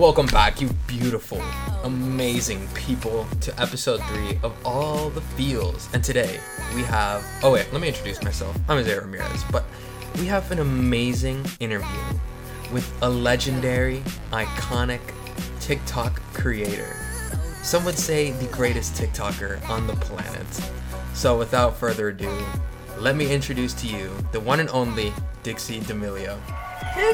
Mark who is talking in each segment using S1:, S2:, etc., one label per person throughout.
S1: Welcome back, you beautiful, amazing people, to episode three of All the Feels. And today we have. Oh, wait, let me introduce myself. I'm Isaiah Ramirez, but we have an amazing interview with a legendary, iconic TikTok creator. Some would say the greatest TikToker on the planet. So, without further ado, let me introduce to you the one and only Dixie D'Amelio.
S2: Hey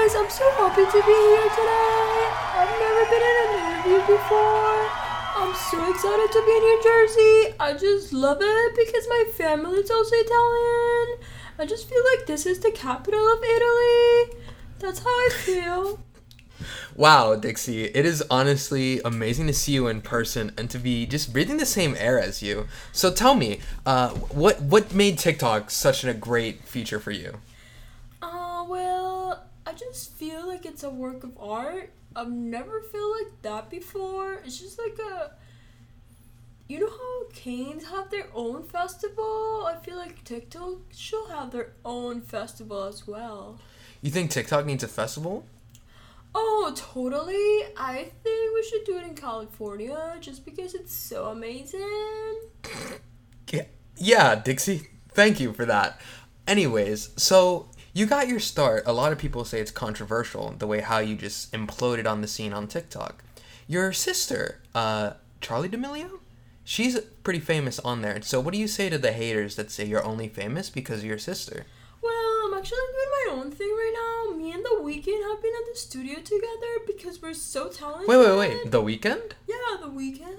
S2: guys, I'm so happy to be here today. I've never been in an interview before. I'm so excited to be in New Jersey. I just love it because my family's also Italian. I just feel like this is the capital of Italy. That's how I feel.
S1: Wow, Dixie, it is honestly amazing to see you in person and to be just breathing the same air as you. So tell me, uh, what what made TikTok such a great feature for you?
S2: Uh, well, I just feel like it's a work of art. I've never felt like that before. It's just like a. You know how Cannes have their own festival? I feel like TikTok should have their own festival as well.
S1: You think TikTok needs a festival?
S2: Oh, totally. I think we should do it in California just because it's so amazing.
S1: Yeah, yeah, Dixie. Thank you for that. Anyways, so you got your start. A lot of people say it's controversial the way how you just imploded on the scene on TikTok. Your sister, uh, Charli D'Amelio, she's pretty famous on there. So what do you say to the haters that say you're only famous because of your sister?
S2: Well, I'm actually doing my own thing right now. Me and The Weeknd have been at the studio together because we're so talented.
S1: Wait, wait, wait. The weekend?
S2: Yeah, The Weeknd.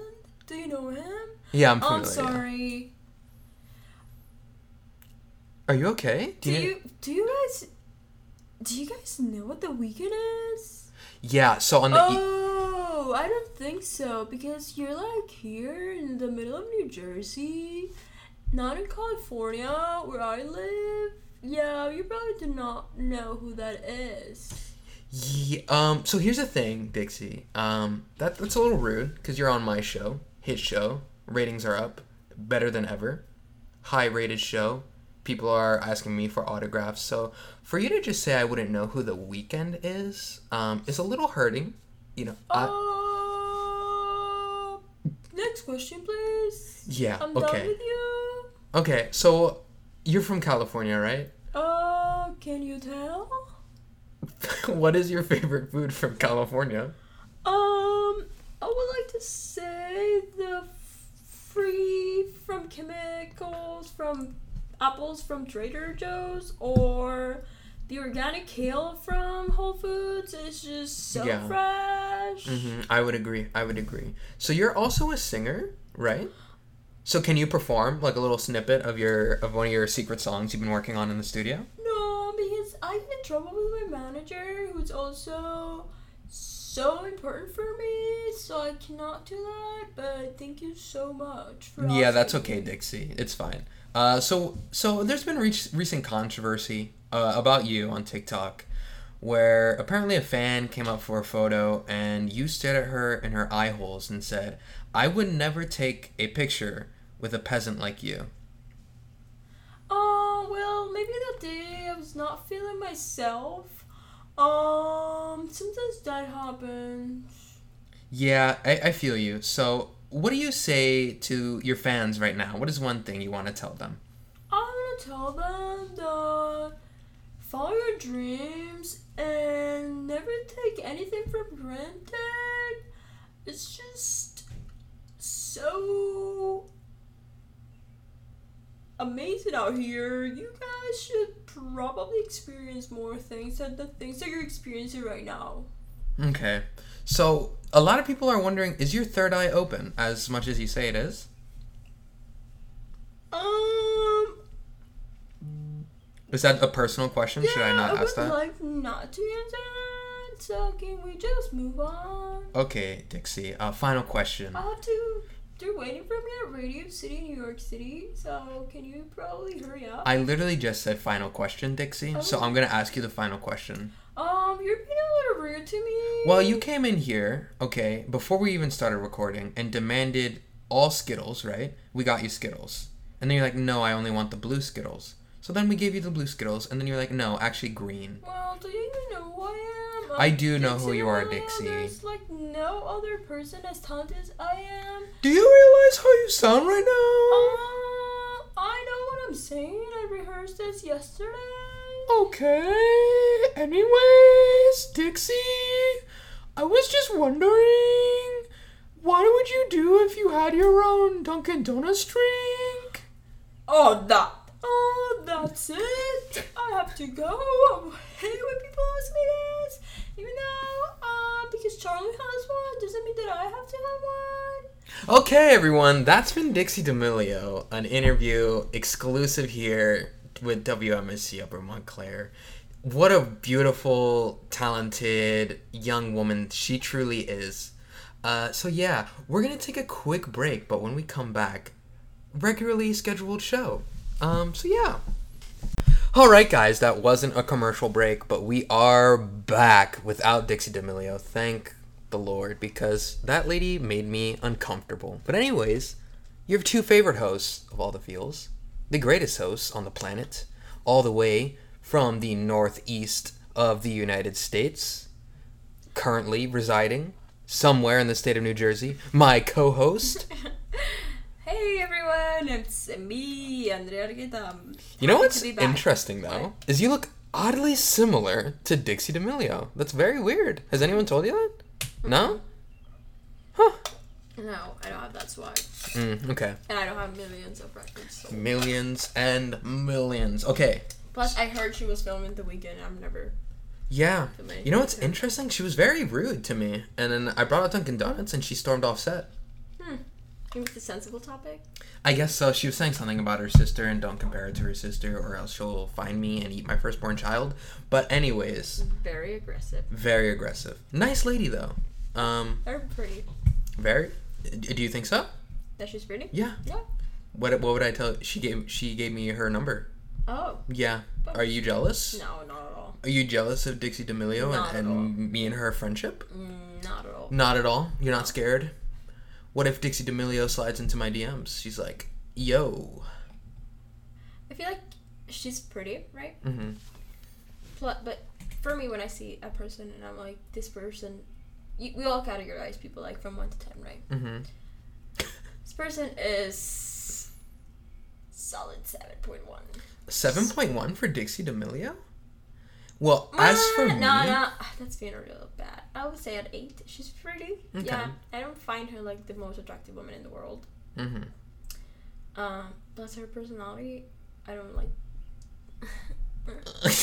S2: Do you know him?
S1: Yeah, I'm familiar.
S2: I'm
S1: yeah. Are you okay?
S2: Do
S1: need-
S2: you do you guys do you guys know what The Weeknd is?
S1: Yeah. So on the e-
S2: Oh, I don't think so because you're like here in the middle of New Jersey, not in California where I live. Yeah, you probably do not know who that is.
S1: Yeah, um, so here's the thing, Dixie. Um, that that's a little rude because you're on my show, his show. Ratings are up, better than ever. High rated show. People are asking me for autographs. So for you to just say I wouldn't know who the Weeknd is, um, is a little hurting. You know. I,
S2: Uh, next question, please.
S1: yeah.
S2: I'm done
S1: okay.
S2: with you.
S1: Okay. So you're from California, right?
S2: Uh, can you tell?
S1: what is your favorite food from California?
S2: Um, I would like to say the free from chemicals from apples from Trader Joe's or the organic kale from Whole Foods is just so
S1: Yeah.
S2: fresh.
S1: hmm I would agree. I would agree. So you're also a singer, right? So can you perform like a little snippet of your of one of your secret songs you've been working on in the studio?
S2: No, because I get in trouble with my manager, who's also so important for me, so I cannot do that. But thank you so much for.
S1: Yeah, that's okay. Dixie. It's fine. Uh, so so there's been re- recent controversy uh, about you on TikTok, where apparently a fan came up for a photo and you stared at her in her eye holes and said, "I would never take a picture with a peasant like you."
S2: Oh well, maybe that day I was not feeling myself. Um, sometimes that happens.
S1: Yeah, I, I feel you. So, what do you say to your fans right now? What is one thing you want to tell them?
S2: I'm gonna tell them that follow your dreams and never take anything for granted. It's just so amazing out here. You guys should probably experience more things than the things that you're experiencing right now.
S1: Okay. So, a lot of people are wondering is your third eye open as much as you say it is?
S2: Um,
S1: Is that a personal question? Should I not
S2: I
S1: ask that?
S2: I would like not to answer that. So can we just move on?
S1: Okay, Dixie. Uh, final question.
S2: I have to. They're waiting for me at Radio City, New York City. So can you probably hurry up?
S1: I literally just said final question, Dixie. So
S2: Oh.
S1: I'm gonna ask you the final question.
S2: Um, you're being a little rude to me.
S1: Well, you came in here, okay, before we even started recording, and demanded all Skittles, right? We got you Skittles, and then you're like, no, I only want the blue Skittles. So then we gave you the blue Skittles, and then you're like, no, actually green.
S2: Well, do you even know who I am?
S1: I do know who you are, Dixie.
S2: There's like no other person as talented as I am.
S1: Do you realize how you sound right now?
S2: Uh, I know what I'm saying. I rehearsed this yesterday.
S1: Okay. Anyways, Dixie, I was just wondering, what would you do if you had your own Dunkin' Donuts drink?
S2: Oh, that. Oh, that's it. I have to go. I hate when people ask me this. Even though, uh, because Charli has one, doesn't mean that I have to have one.
S1: Okay, everyone, that's been Dixie D'Amelio, an interview exclusive here with WMSC Upper Montclair. What a beautiful, talented young woman she truly is. Uh, so, yeah, we're gonna take a quick break, but when we come back, regularly scheduled show. Um, so, yeah. Alright, guys, that wasn't a commercial break, but we are back without Dixie D'Amelio. Thank the Lord, because that lady made me uncomfortable. But, anyways, your two favorite hosts of all the feels, the greatest hosts on the planet, all the way from the northeast of the United States, currently residing somewhere in the state of New Jersey, my co host.
S2: Hey everyone, it's me, Andrea Arguetam.
S1: You know what's
S2: to be back.
S1: interesting though is you look oddly similar to Dixie D'Amelio. That's very weird. Has anyone told you that? Mm-hmm. No. Huh.
S2: No, I don't have that swag.
S1: Mm, okay.
S2: And I don't have millions of records. So.
S1: Millions and millions. Okay.
S2: Plus, I heard she was filming the weekend. I'm never.
S1: Yeah. You know what's
S2: anything.
S1: interesting? She was very rude to me, and then I brought out Dunkin' Donuts, and she stormed off set.
S2: Hmm. Think it's a sensible topic?
S1: I guess so. She was saying something about her sister, and don't compare it to her sister, or else she'll find me and eat my firstborn child. But anyways,
S2: Very aggressive.
S1: very aggressive. Nice lady though. Um,
S2: Very pretty.
S1: Very. Do you think so?
S2: That she's pretty?
S1: Yeah.
S2: Yeah.
S1: What what would I tell? She gave she gave me her number.
S2: Oh,
S1: Yeah. Are you jealous?
S2: no, not at all.
S1: Are you jealous of Dixie D'Amelio
S2: Not
S1: and, and me and her friendship?
S2: Mm, not at all.
S1: Not at all. You're not scared. What if Dixie D'Amelio slides into my DMs? She's like, "Yo."
S2: I feel like she's pretty, right?
S1: Mm-hmm.
S2: But for me, when I see a person and I'm like, this person, you, we all categorize people like from 1 to 10, right?
S1: Mm-hmm.
S2: This person is solid 7.1.
S1: Seven point one for Dixie D'Amelio. Well, as for me,
S2: no, no, that's being real bad. I would say at eight. She's pretty.
S1: Okay.
S2: Yeah, I don't find her like the most attractive woman in the world.
S1: hmm
S2: Um, plus her personality, I don't like.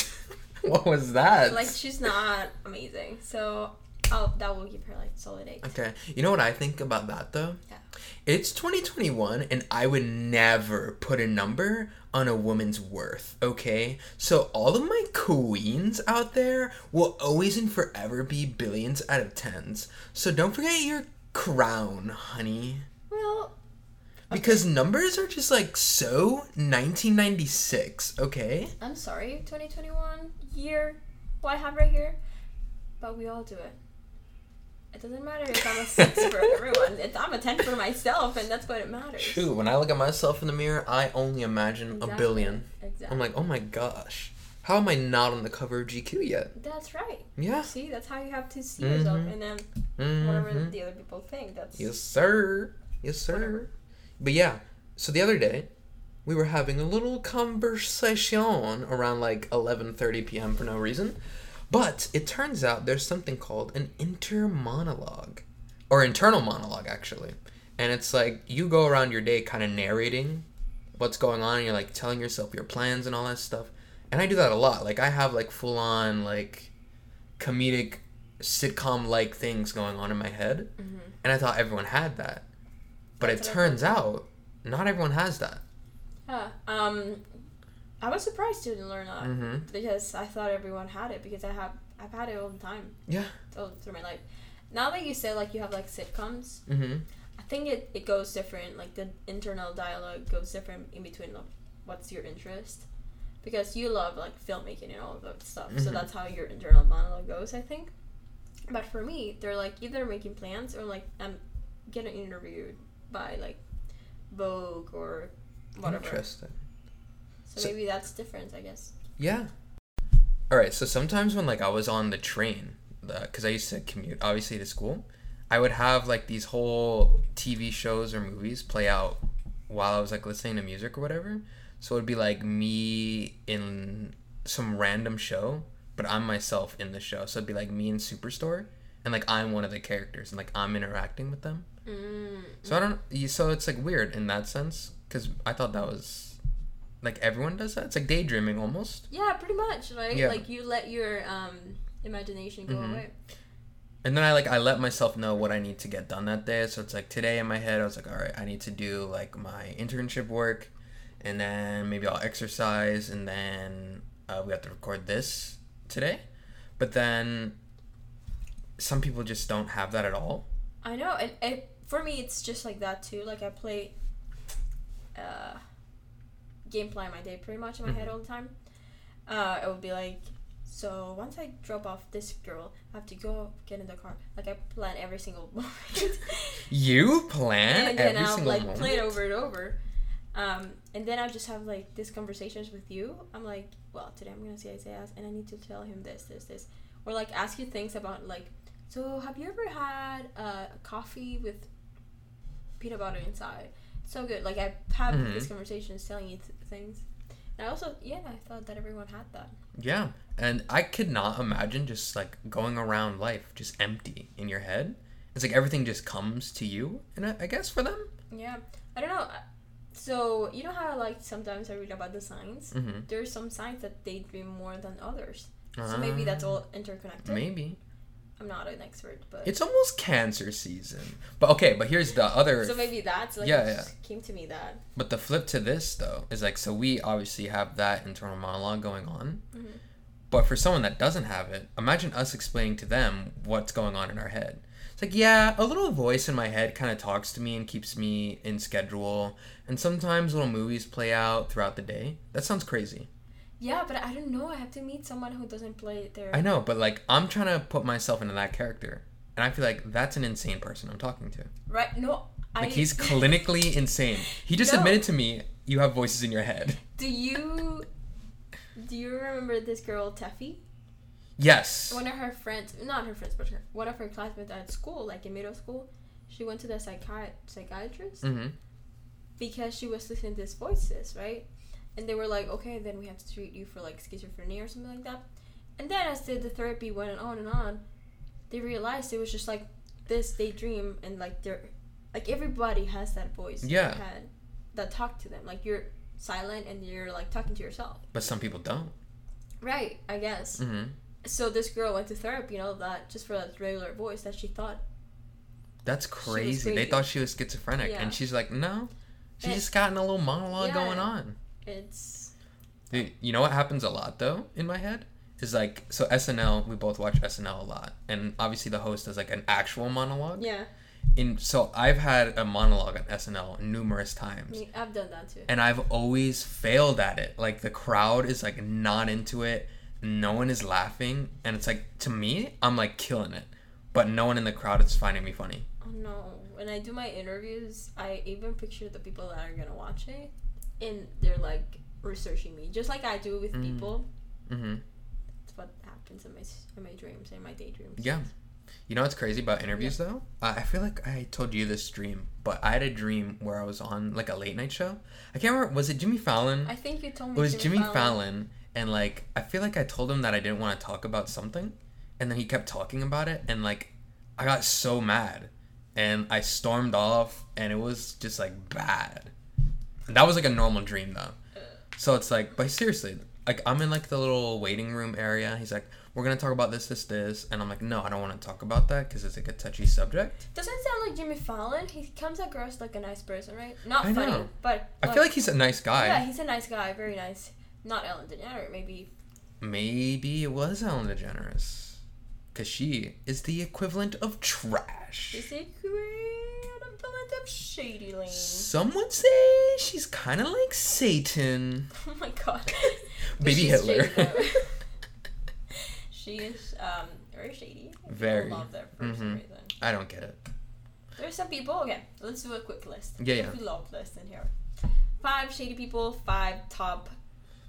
S1: what was that?
S2: like she's not amazing, so I'll that will give her like solid eight.
S1: Okay. You know what I think about that though?
S2: Yeah.
S1: It's 2021 and I would never put a number on a woman's worth, okay? So all of my queens out there will always and forever be billions out of tens. So don't forget your crown, honey.
S2: Well,
S1: Because numbers are just like so 1996, okay?
S2: I'm sorry, 2021 year. What I have right here, but we all do it. It doesn't matter if I'm a six for everyone. It's, I'm a ten for myself, and that's what it matters.
S1: Shoot, when I look at myself in the mirror, I only imagine a billion.
S2: Exactly.
S1: I'm like, oh my gosh. How am I not on the cover of GQ yet?
S2: That's right.
S1: Yeah.
S2: See, that's how you have to see yourself,
S1: Mhm.
S2: and then whatever
S1: Mhm.
S2: the other people think. That's
S1: Yes, sir. Yes, sir.
S2: Whatever.
S1: But yeah, so the other day, we were having a little conversation around like 11:30 p.m. for no reason. But it turns out there's something called an inter monologue or internal monologue actually. And it's like you go around your day kind of narrating what's going on and you're like telling yourself your plans and all that stuff. And I do that a lot. Like I have like full on like comedic sitcom like things going on in my head.
S2: Mhm.
S1: And I thought everyone had that. But it
S2: That's what I
S1: turns out not everyone has that.
S2: Yeah. Um, I was surprised to learn that
S1: Mm-hmm.
S2: because I thought everyone had it because I have I've had it all the time
S1: Yeah.
S2: all through my life. Now that you say like you have like sitcoms,
S1: Mm-hmm.
S2: I think it, it goes different. Like the internal dialogue goes different in between like, what's your interest. Because you love like filmmaking and all of that stuff. So
S1: Mhm.
S2: that's how your internal monologue goes, I think. But for me, they're like either making plans or like I'm getting interviewed by like Vogue or whatever.
S1: Interesting.
S2: So,
S1: So-
S2: maybe that's different, I guess.
S1: Yeah. All right. So sometimes when like I was on the train, because I used to commute obviously to school. I would have like these whole TV shows or movies play out while I was like listening to music or whatever. So it'd be like me in some random show, but I'm myself in the show. So it'd be like me in Superstore, and like I'm one of the characters, and like I'm interacting with them.
S2: Mm.
S1: So I don't. you- So it's like weird in that sense because I thought that was like everyone does that. It's like daydreaming almost.
S2: Yeah, pretty much, right?
S1: Yeah.
S2: Like you let your um imagination go
S1: Mhm.
S2: away.
S1: And then I like I let myself know what I need to get done that day. So it's like today in my head I was like, all right, I need to do like my internship work, and then maybe I'll exercise, and then uh, we have to record this today. But then some people just don't have that at all.
S2: I know, and, and for me, it's just like that too. Like I play uh, game plan my day pretty much in my head
S1: Mhm.
S2: all the time. Uh, it would be like, so once I drop off this girl, I have to go get in the car. Like I plan every single moment.
S1: You plan
S2: and then
S1: every
S2: I'll
S1: single
S2: like
S1: moment.
S2: play it over and over. Um, and then I'll just have like these conversations with you. I'm like, well, today I'm gonna see Isaiah, and I need to tell him this, this, this, or like ask you things about like, so have you ever had uh, coffee with peanut butter inside? So good. Like I have
S1: Mhm.
S2: these conversations telling you th- things. And I also, yeah, I thought that everyone had that.
S1: Yeah, and I could not imagine just like going around life just empty in your head. It's like everything just comes to you, and I, I guess for them.
S2: Yeah, I don't know. So you know how like sometimes I read about the signs.
S1: Mm-hmm.
S2: There's some signs that they dream more than others. So maybe that's all interconnected.
S1: Ah, Maybe
S2: I'm not an expert, but
S1: it's almost cancer season. But okay, but here's the other.
S2: so maybe that's like
S1: Yeah,
S2: it just came to me that.
S1: But the flip to this though is like so we obviously have that internal monologue going on.
S2: Mhm.
S1: But for someone that doesn't have it, imagine us explaining to them what's going on in our head. It's like, yeah, a little voice in my head kind of talks to me and keeps me in schedule. And sometimes little movies play out throughout the day. That sounds crazy.
S2: Yeah, but I don't know. I have to meet someone who doesn't play there.
S1: I know, but like I'm trying to put myself into that character. And I feel like that's an insane person I'm talking to.
S2: Right? No, I.
S1: Like he's clinically insane. He just
S2: No.
S1: admitted to me you have voices in your head.
S2: Do you? Do you remember this girl Teffy?
S1: Yes.
S2: One of her friends, not her friends, but her, one of her classmates at school, like in middle school, she went to the psychiat- psychiatrist
S1: Mm-hmm.
S2: because she was listening to these voices, right? And they were like, okay, then we have to treat you for like schizophrenia or something like that. And then as the, the therapy went on and on, they realized it was just like this daydream and like they're like everybody has that voice in
S1: Yeah.
S2: their head that talk to them. Like you're silent and you're like talking to yourself.
S1: But some people don't.
S2: Right, I guess.
S1: Mm-hmm.
S2: So this girl went to therapy and all that just for that regular voice that she thought
S1: That's
S2: was
S1: crazy. They thought she was schizophrenic,
S2: Yeah.
S1: and she's like, no, she's
S2: And-
S1: just got a little monologue
S2: Yeah.
S1: going on.
S2: It's
S1: Dude, you know what happens a lot though in my head is like so SNL. We both watch SNL a lot, and obviously the host does like an actual monologue.
S2: yeah.
S1: In so I've had a monologue on SNL numerous times,
S2: me- I've done that too.
S1: and I've always failed at it. Like the crowd is like not into it. No one is laughing, and it's like to me, I'm like killing it, but no one in the crowd is finding me funny.
S2: Oh no! When I do my interviews, I even picture the people that are gonna watch it, and they're like researching me, just like I do with
S1: Mm.
S2: people.
S1: Mm-hmm.
S2: That's what happens in my in my dreams and my daydreams.
S1: Yeah. You know what's crazy about interviews though? Uh, I feel like I told you this dream, but I had a dream where I was on like a late night show. I can't remember. Was it Jimmy Fallon?
S2: I think you told me
S1: it was Jimmy Fallon. and like I feel like I told him that I didn't want to talk about something, and then he kept talking about it, and like I got so mad, and I stormed off, and it was just like bad. That was like a normal dream though. So it's like, but seriously, like I'm in like the little waiting room area. He's like, "We're gonna talk about this, this, this," and I'm like, "No, I don't want to talk about that because it's like a touchy subject."
S2: Doesn't sound like Jimmy Fallon? He comes across like a nice person, right? Not
S1: I
S2: funny,
S1: know.
S2: but
S1: I feel like he's a nice guy.
S2: yeah, he's a nice guy, very nice. Not Ellen DeGeneres, maybe.
S1: Maybe it was Ellen DeGeneres, because she is the equivalent of trash.
S2: Is it great? Of shady lane.
S1: Some would say she's kind of like Satan.
S2: Oh my god.
S1: Baby Hitler.
S2: she is um very shady. I
S1: Very.
S2: love that for some
S1: Mhm.
S2: reason.
S1: I don't get it.
S2: There's some people. Okay, let's do a quick list.
S1: Yeah, yeah.
S2: We love list in here. Five shady people. Five top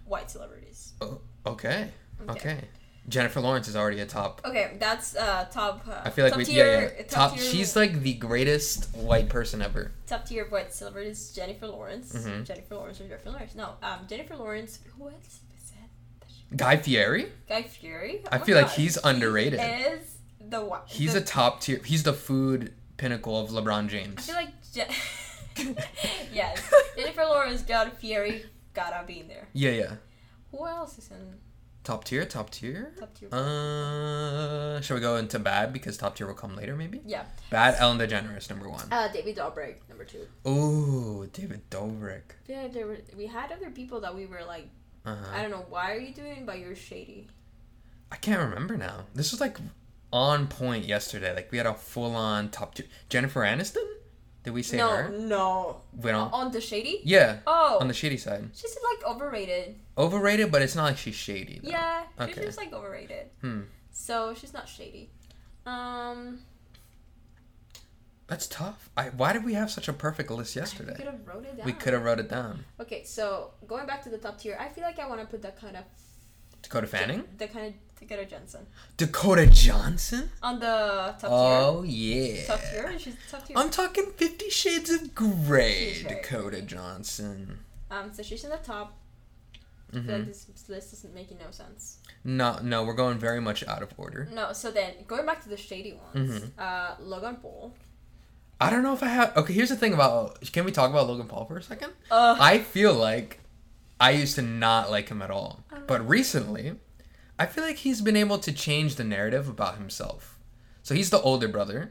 S2: white celebrities.
S1: Oh, okay. Okay. Jennifer Lawrence is already a top.
S2: Okay, that's uh top. Uh,
S1: I feel like
S2: top
S1: we
S2: tier,
S1: yeah yeah top.
S2: tier,
S1: She's like the greatest white person ever.
S2: top tier of white celebrity is Jennifer Lawrence.
S1: Mhm.
S2: Jennifer Lawrence or Jennifer Lawrence. No, um, Jennifer Lawrence. Who else is that?
S1: Guy Fieri.
S2: Guy Fieri.
S1: I
S2: Oh my
S1: feel like he's underrated.
S2: He is the one.
S1: He's
S2: the,
S1: a top tier. He's the food pinnacle of LeBron James.
S2: I feel like. Je- yes, Jennifer Lawrence, Guy Fieri, gotta be in there.
S1: Yeah yeah.
S2: Who else is in
S1: Top tier. Top tier.
S2: top tier?
S1: Uh, shall we go into bad because top tier will come later maybe?
S2: yeah.
S1: Bad Ellen DeGeneres number one.
S2: Uh, David Dobrik, number two.
S1: Ooh, David Dobrik.
S2: Yeah, there were we had other people that we were like,
S1: Uh
S2: I don't know, why are you doing, but you're shady.
S1: I can't remember now. This was like on point yesterday. Like we had a full on top tier. Jennifer Aniston. Did we say
S2: no,
S1: her?
S2: no.
S1: We don't.
S2: On the shady?
S1: Yeah,
S2: Oh,
S1: on the shady side.
S2: she's like overrated.
S1: Overrated, but it's not like she's shady. Though.
S2: Yeah, she's
S1: Okay.
S2: just like overrated.
S1: Hmm.
S2: So she's not shady. Um,
S1: That's tough. I, why did we have such a perfect list yesterday?
S2: we could have wrote it down.
S1: We could have wrote it down.
S2: Okay, so going back to the top tier, I feel like I want to put that kind of
S1: Dakota Fanning?
S2: the kind of Dakota Jensen
S1: Dakota Johnson?
S2: on the top
S1: Oh,
S2: tier.
S1: Oh yeah.
S2: Top tier. She's top tier.
S1: I'm talking Fifty Shades of Grey, Dakota Johnson.
S2: Um, so she's in the top.
S1: Hmm
S2: like this list isn't making no sense.
S1: No, no, we're going very much out of order.
S2: No, so then going back to the shady ones,
S1: Mhm.
S2: uh, Logan Paul.
S1: I don't know if I have. Okay, here's the thing about. Can we talk about Logan Paul for a second?
S2: Uh,
S1: I feel like I used to not like him at all. But recently, I feel like he's been able to change the narrative about himself. So he's the older brother,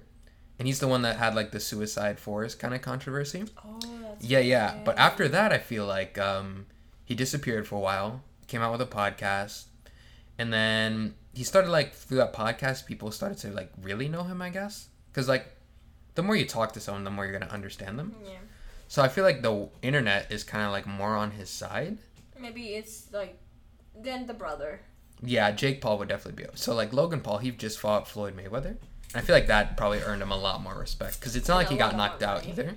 S1: and he's the one that had like the Suicide Forest kind of controversy.
S2: oh, that's
S1: Yeah, yeah. But after that, I feel like um, he disappeared for a while, came out with a podcast, and then he started like through that podcast, people started to like really know him, I guess. Because like, the more you talk to someone, the more you're gonna understand them.
S2: Yeah.
S1: So I feel like the internet is kind of like more on his side.
S2: Maybe it's like then the brother.
S1: Yeah, Jake Paul would definitely be. Up. So like Logan Paul, he just fought Floyd Mayweather. I feel like that probably earned him a lot more respect because it's not like he got knocked out either.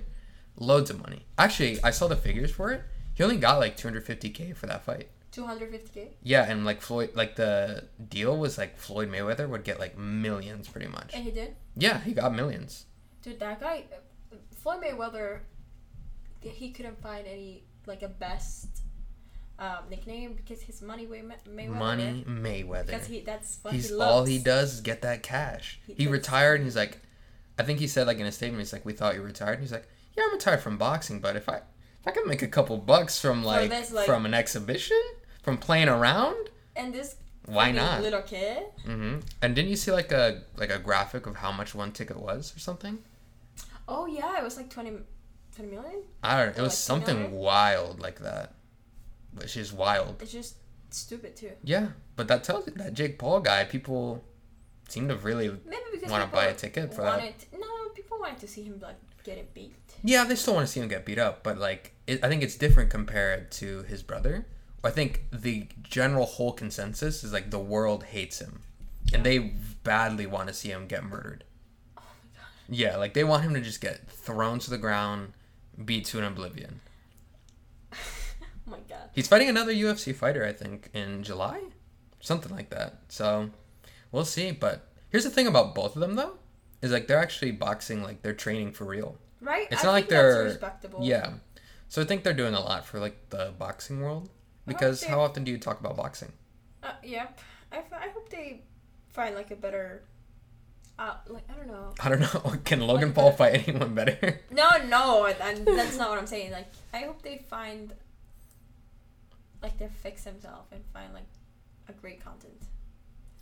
S1: Loads of money. Actually, I saw the figures for it. He only got like 250k for that fight.
S2: 250k.
S1: Yeah, and like Floyd, like the deal was like Floyd Mayweather would get like millions pretty much.
S2: And he did.
S1: Yeah, he got millions.
S2: Dude, that guy, Floyd Mayweather, he couldn't find any like a best um, nickname because his money way Mayweather.
S1: Money Mayweather.
S2: Because he that's what
S1: He's
S2: he loves.
S1: all he does is get that cash.
S2: He
S1: He retired and he's like, I think he said like in a statement, he's like, we thought you retired. And he's like, yeah, I'm retired from boxing, but if I if I can make a couple bucks from like,
S2: this, like-
S1: from an exhibition, from playing around,
S2: And this
S1: why not?
S2: little kid.
S1: hmm And didn't you see like a like a graphic of how much one ticket was or something?
S2: Oh yeah, it was like 20, 20 million.
S1: I don't. It was
S2: like,
S1: something wild like that, which is wild.
S2: It's just stupid too.
S1: Yeah, but that tells you that Jake Paul guy, people seem to really want to buy a ticket for that.
S2: no people wanted to see him like get it beat.
S1: Yeah, they still want to see him get beat up, but like it, I think it's different compared to his brother. I think the general whole consensus is like the world hates him, and they badly want to see him get murdered.
S2: Oh my god.
S1: Yeah, like they want him to just get thrown to the ground, beat to an oblivion. He's fighting another UFC fighter, I think, in July, something like that. So we'll see. But here's the thing about both of them, though, is like they're actually boxing, like they're training for real.
S2: Right?
S1: It's
S2: I
S1: not like they're-
S2: respectable.
S1: Yeah. So I think they're doing a lot for like the boxing world because
S2: they-
S1: how often do you talk about boxing?
S2: Uh, yep. I, f- I hope they find like a better. Uh, like I don't know.
S1: I don't know. Can Logan
S2: Like,
S1: Paul fight anyone better?
S2: No, no, I, that's not what I'm saying. Like I hope they find. Like to fix himself and find like a great content.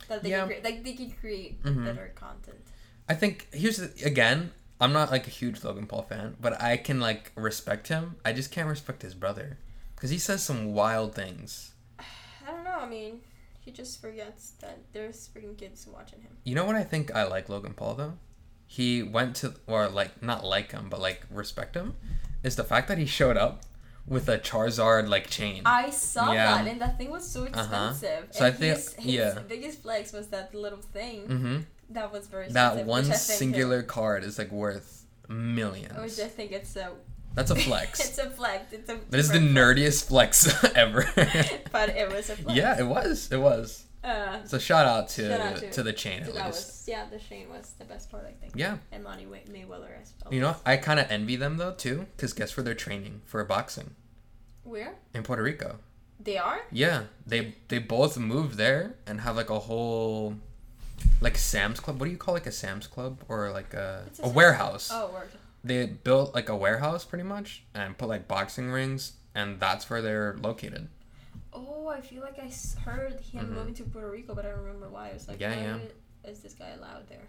S2: That they
S1: Yeah.
S2: can create, like they can create
S1: Mhm.
S2: better content.
S1: I think here's the, again. I'm not like a huge Logan Paul fan, but I can like respect him. I just can't respect his brother because he says some wild things.
S2: I don't know. I mean, he just forgets that there's freaking kids watching him.
S1: You know what I think I like Logan Paul though? He went to or like not like him, but like respect him is the fact that he showed up with a Charizard like chain.
S2: I saw
S1: Yeah.
S2: that, and that thing was so
S1: Uh-huh.
S2: expensive.
S1: So I think-
S2: his, his
S1: yeah.
S2: biggest flex was that little thing
S1: mm-hmm.
S2: that was very
S1: That one
S2: which I think
S1: singular card is like worth millions. Which.
S2: I think it's a
S1: That's a flex.
S2: it's a flex. It's a
S1: that is the nerdiest flex ever.
S2: but it was a flex.
S1: yeah, it was. It was.
S2: Uh,
S1: So shout out to
S2: Shout out
S1: to,
S2: to-
S1: the chain at
S2: that
S1: least.
S2: was yeah. The chain was the best part, I think.
S1: Yeah.
S2: And Money May- Mayweather as well.
S1: You know, I kind of envy them though too, because guess where they're training for boxing
S2: Where
S1: in Puerto Rico.
S2: they are?
S1: Yeah, they they both moved there and have like a whole like Sam's Club. What do you call like a Sam's Club or like a
S2: a
S1: a, warehouse?
S2: Oh, word.
S1: They built like a warehouse pretty much and put like boxing rings, and that's where they're located.
S2: Oh, I feel like I heard him
S1: Mhm.
S2: moving to Puerto Rico, but I don't remember why. I was like,
S1: Yeah,
S2: why
S1: yeah.
S2: is this guy allowed there?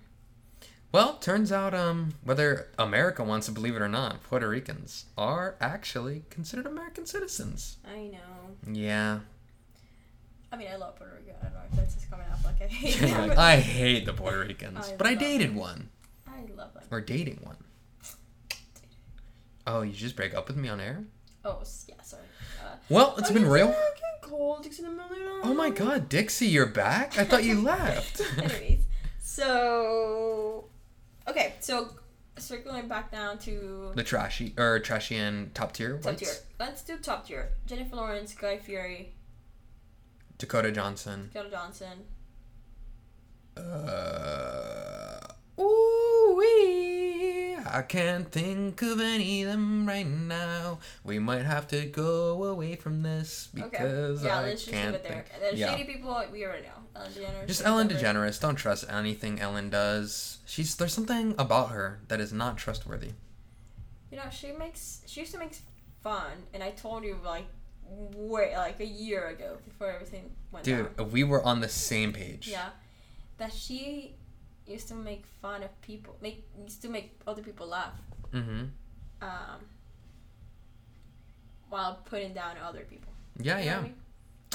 S1: Well, turns out um whether America wants to believe it or not, Puerto Ricans are actually considered American citizens.
S2: I know.
S1: Yeah.
S2: I mean, I love Puerto Rico. I don't know if that's just coming out like I hate them.
S1: like, I hate the Puerto Ricans,
S2: I
S1: but I dated
S2: them.
S1: one
S2: I love them.
S1: or dating one. Oh, you just break up with me on air?
S2: Oh, yeah, sorry.
S1: Well, it's
S2: I
S1: been real.
S2: Cold. It's the middle
S1: Oh my god, Dixie, you're back? I thought you left.
S2: Anyways, so okay, so circling back down to
S1: the trashy or trashy and top tier
S2: top
S1: ones?
S2: tier. Let's do top tier. Jennifer Lawrence, Guy Fieri,
S1: Dakota Johnson.
S2: Dakota Johnson.
S1: Uh, ooh wee. I can't think of any of them right now. We might have to go away from this because
S2: okay. Yeah,
S1: I
S2: let's just leave
S1: can't
S2: it there.
S1: think.
S2: The
S1: Yeah.
S2: shady people we already know. Ellen DeGeneres.
S1: Just Ellen. DeGeneres. Don't trust anything Ellen does. She's there's something about her that is not trustworthy.
S2: You know, she makes she used to make fun, and I told you like way like a year ago before everything went
S1: Dude,
S2: down.
S1: we were on the same page.
S2: Yeah, that she used to make fun of people, make used to make other people laugh,
S1: Mm-hmm.
S2: um, while putting down other people.
S1: Yeah,
S2: You know
S1: yeah.
S2: I mean?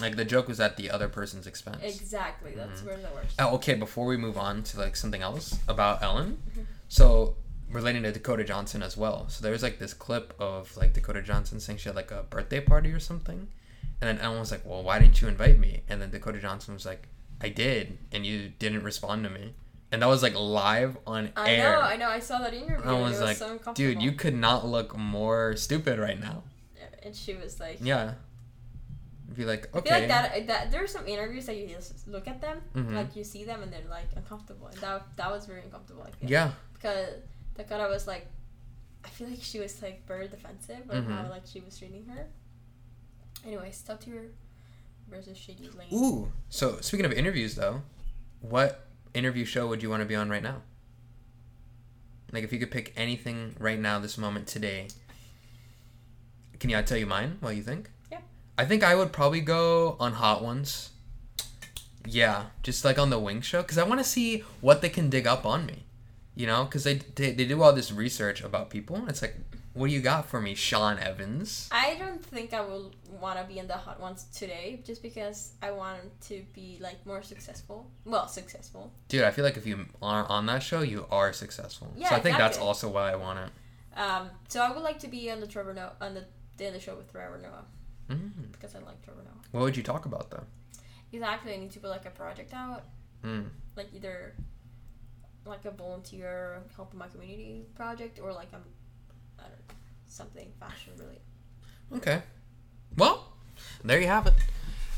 S1: Like the joke was at the other person's expense.
S2: Exactly. That's
S1: Mhm.
S2: where the worst.
S1: Oh, okay, before we move on to like something else about Ellen,
S2: Mhm.
S1: so relating to Dakota Johnson as well. So there's like this clip of like Dakota Johnson saying she had like a birthday party or something, and then Ellen was like, "Well, why didn't you invite me?" And then Dakota Johnson was like, "I did, and you didn't respond to me." And that was like live on
S2: I
S1: air.
S2: know. I know. I saw that interview.
S1: I was
S2: was
S1: like,
S2: so.
S1: Dude, you could not look more stupid right now.
S2: And she was like.
S1: Yeah. Be like, okay.
S2: I feel like that, that there are some interviews that you just look at them,
S1: Mhm.
S2: like you see them and they're like uncomfortable, and that that was very uncomfortable. I.
S1: Yeah.
S2: because Dakota was like, I feel like she was like very defensive of how
S1: Mhm.
S2: like she was treating her. Anyways, top tier versus Shady Lane.
S1: Ooh. So speaking of interviews, though, what interview show would you want to be on right now? Like, if you could pick anything right now, this moment, today. Can you I tell you mine while you think?
S2: Yeah.
S1: I think I would probably go on Hot Ones. Yeah, just like on the Wing Show, because I want to see what they can dig up on me. You know, because they, they they do all this research about people, and it's like, what do you got for me, Sean Evans?
S2: I don't think I will want to be in the hot ones today, just because I want to be like more successful. Well, successful.
S1: Dude, I feel like if you are on that show, you are successful.
S2: Yeah,
S1: so I think that's also why I want it.
S2: Um, so I would like to be on the Trevor Noah on the Daily Show with Trevor Noah
S1: Mm.
S2: because I like Trevor Noah.
S1: What would you talk about though?
S2: Exactly, I need to put like a project out,
S1: Mm.
S2: like either like a volunteer helping my community project or like I'm I don't know something fashion related.
S1: Okay. Well, there you have it.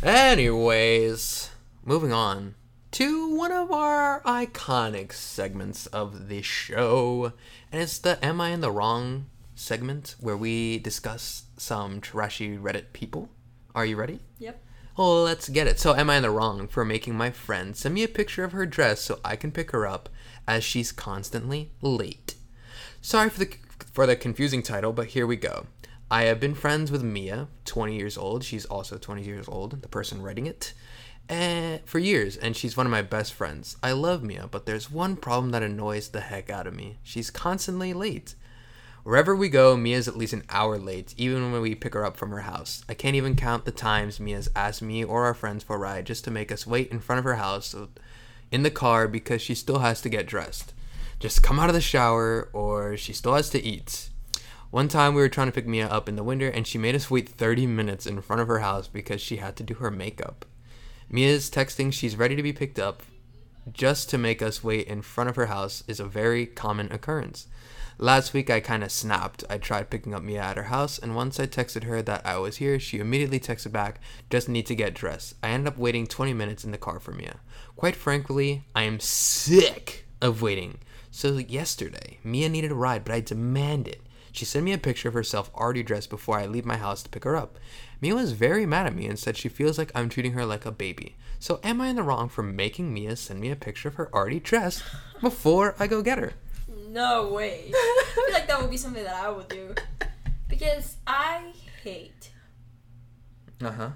S1: Anyways, moving on to one of our iconic segments of the show, and it's the "Am I in the Wrong?" segment where we discuss some trashy Reddit people. Are you ready?
S2: Yep.
S1: Well, let's get it. So, am I in the wrong for making my friend send me a picture of her dress so I can pick her up as she's constantly late? Sorry for the for the confusing title, but here we go. I have been friends with Mia, 20 years old. She's also 20 years old, the person writing it. And for years, and she's one of my best friends. I love Mia, but there's one problem that annoys the heck out of me. She's constantly late. Wherever we go, Mia's at least an hour late, even when we pick her up from her house. I can't even count the times Mia's asked me or our friends for a ride just to make us wait in front of her house uh, in the car because she still has to get dressed. Just come out of the shower or she still has to eat. One time we were trying to pick Mia up in the winter and she made us wait 30 minutes in front of her house because she had to do her makeup. Mia's texting she's ready to be picked up just to make us wait in front of her house is a very common occurrence. Last week, I kind of snapped. I tried picking up Mia at her house, and once I texted her that I was here, she immediately texted back, just need to get dressed. I ended up waiting 20 minutes in the car for Mia. Quite frankly, I am sick of waiting. So, yesterday, Mia needed a ride, but I demanded. She sent me a picture of herself already dressed before I leave my house to pick her up. Mia was very mad at me and said she feels like I'm treating her like a baby. So, am I in the wrong for making Mia send me a picture of her already dressed before I go get her?
S2: No way. I feel like that would be something that I would do. Because I hate
S1: Uh huh.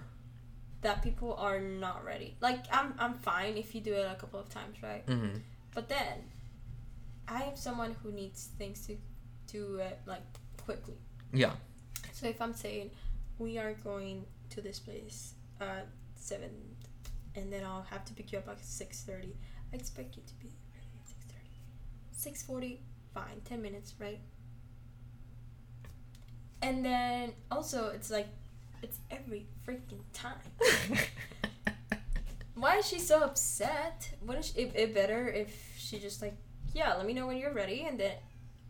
S2: that people are not ready. Like I'm I'm fine if you do it a couple of times, right?
S1: Mm-hmm.
S2: But then I am someone who needs things to do it like quickly.
S1: Yeah.
S2: So if I'm saying we are going to this place at seven, and then I'll have to pick you up at six thirty, I expect you to be ready at six thirty. Six forty, fine, ten minutes, right? And then also it's like it's every freaking time. Why is she so upset? Wouldn't she, it, it better if she just like yeah, let me know when you're ready and then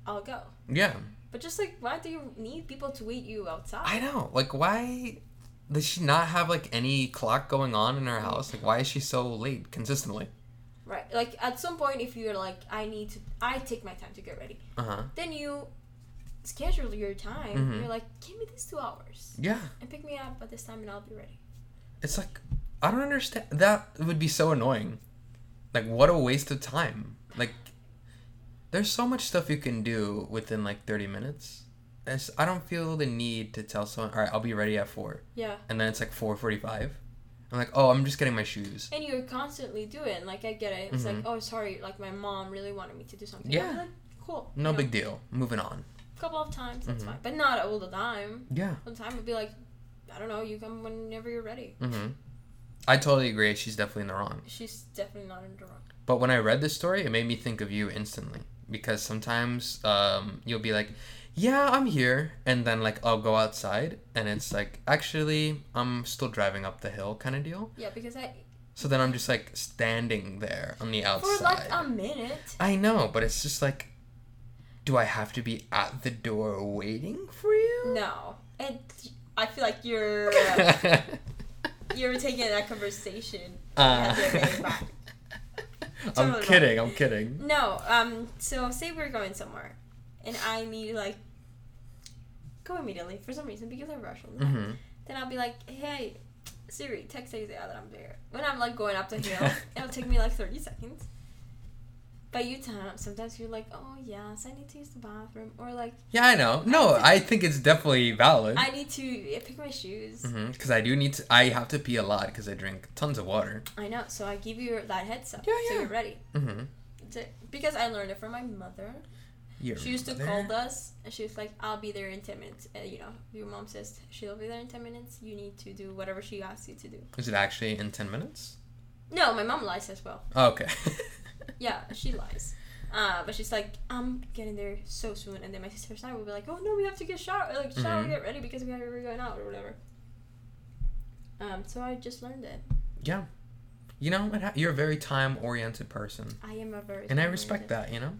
S2: I'll go.
S1: yeah.
S2: But just like, why do you need people to wait you outside?
S1: I know. Like, why does she not have like any clock going on in her house? Like, why is she so late consistently?
S2: Right. Like at some point, if you're like, I need to, I take my time to get ready.
S1: Uh huh.
S2: Then you schedule your time.
S1: Mhm.
S2: You're like, give me these two hours
S1: Yeah.
S2: and pick me up at this time, and I'll be ready.
S1: It's like I don't understand. That would be so annoying. Like, what a waste of time. Like, there's so much stuff you can do within like 30 minutes. It's, I don't feel the need to tell someone, all right, I'll be ready at four,
S2: Yeah.
S1: and then it's like 4:45. I'm like, oh, I'm just getting my shoes.
S2: And you're constantly doing. Like I get it. It's like,
S1: Mhm.
S2: oh, sorry. Like my mom really wanted me to do something.
S1: Yeah.
S2: Like, cool.
S1: No
S2: you know,
S1: big deal. Moving on.
S2: A couple of times, that's
S1: Mhm.
S2: fine. But not all the time.
S1: Yeah.
S2: All the time, it'd be like, I don't know. You come whenever you're ready.
S1: Mm-hmm. I totally agree. She's definitely in the wrong.
S2: She's definitely not in the wrong.
S1: But when I read this story, it made me think of you instantly because sometimes um, you'll be like, "Yeah, I'm here," and then like I'll go outside, and it's like, "Actually, I'm still driving up the hill," kind of deal.
S2: Yeah, because I
S1: So then I'm just like standing there on the outside.
S2: for like a minute.
S1: I know, but it's just like, do I have to be at the door waiting for you?
S2: No, and I feel like you're uh, you're taking that conversation.
S1: Uh, I'm
S2: Totally
S1: kidding. I'm kidding.
S2: No, um. So say we're going somewhere, and I need to, like go immediately for some reason because I rush all the time.
S1: hmm
S2: Then I'll be like, hey, Siri, text Isaiah that I'm there. When I'm like going up the hill, it'll take me like 30 seconds. By you time, sometimes you're like, oh yes, I need to use the bathroom, or like
S1: Yeah, I know. No, I think it's definitely valid.
S2: I need to pick my shoes.
S1: Because I do need to. I have to pee a lot because I drink tons of water.
S2: I know, so I give you that heads up,
S1: Yeah, yeah.
S2: so you're ready.
S1: Mm-hmm.
S2: It. Because I learned it from my mother. she used to call us, and she was like, "I'll be there in ten minutes." Uh, you know, your mom says she'll be there in ten minutes. You need to do whatever she asks you to do.
S1: Is it actually in ten minutes?
S2: No, my mom lies as well.
S1: Oh, okay.
S2: Yeah, she lies. Uh, but she's like, I'm getting there so soon, and then my sister's I will be like, oh no, we have to get shower, like shower,
S1: Mhm.
S2: get ready because we have we're going out or whatever. Um, so I just learned it.
S1: yeah. You know, you're a very time oriented person,
S2: I am a very
S1: and I respect that. You know.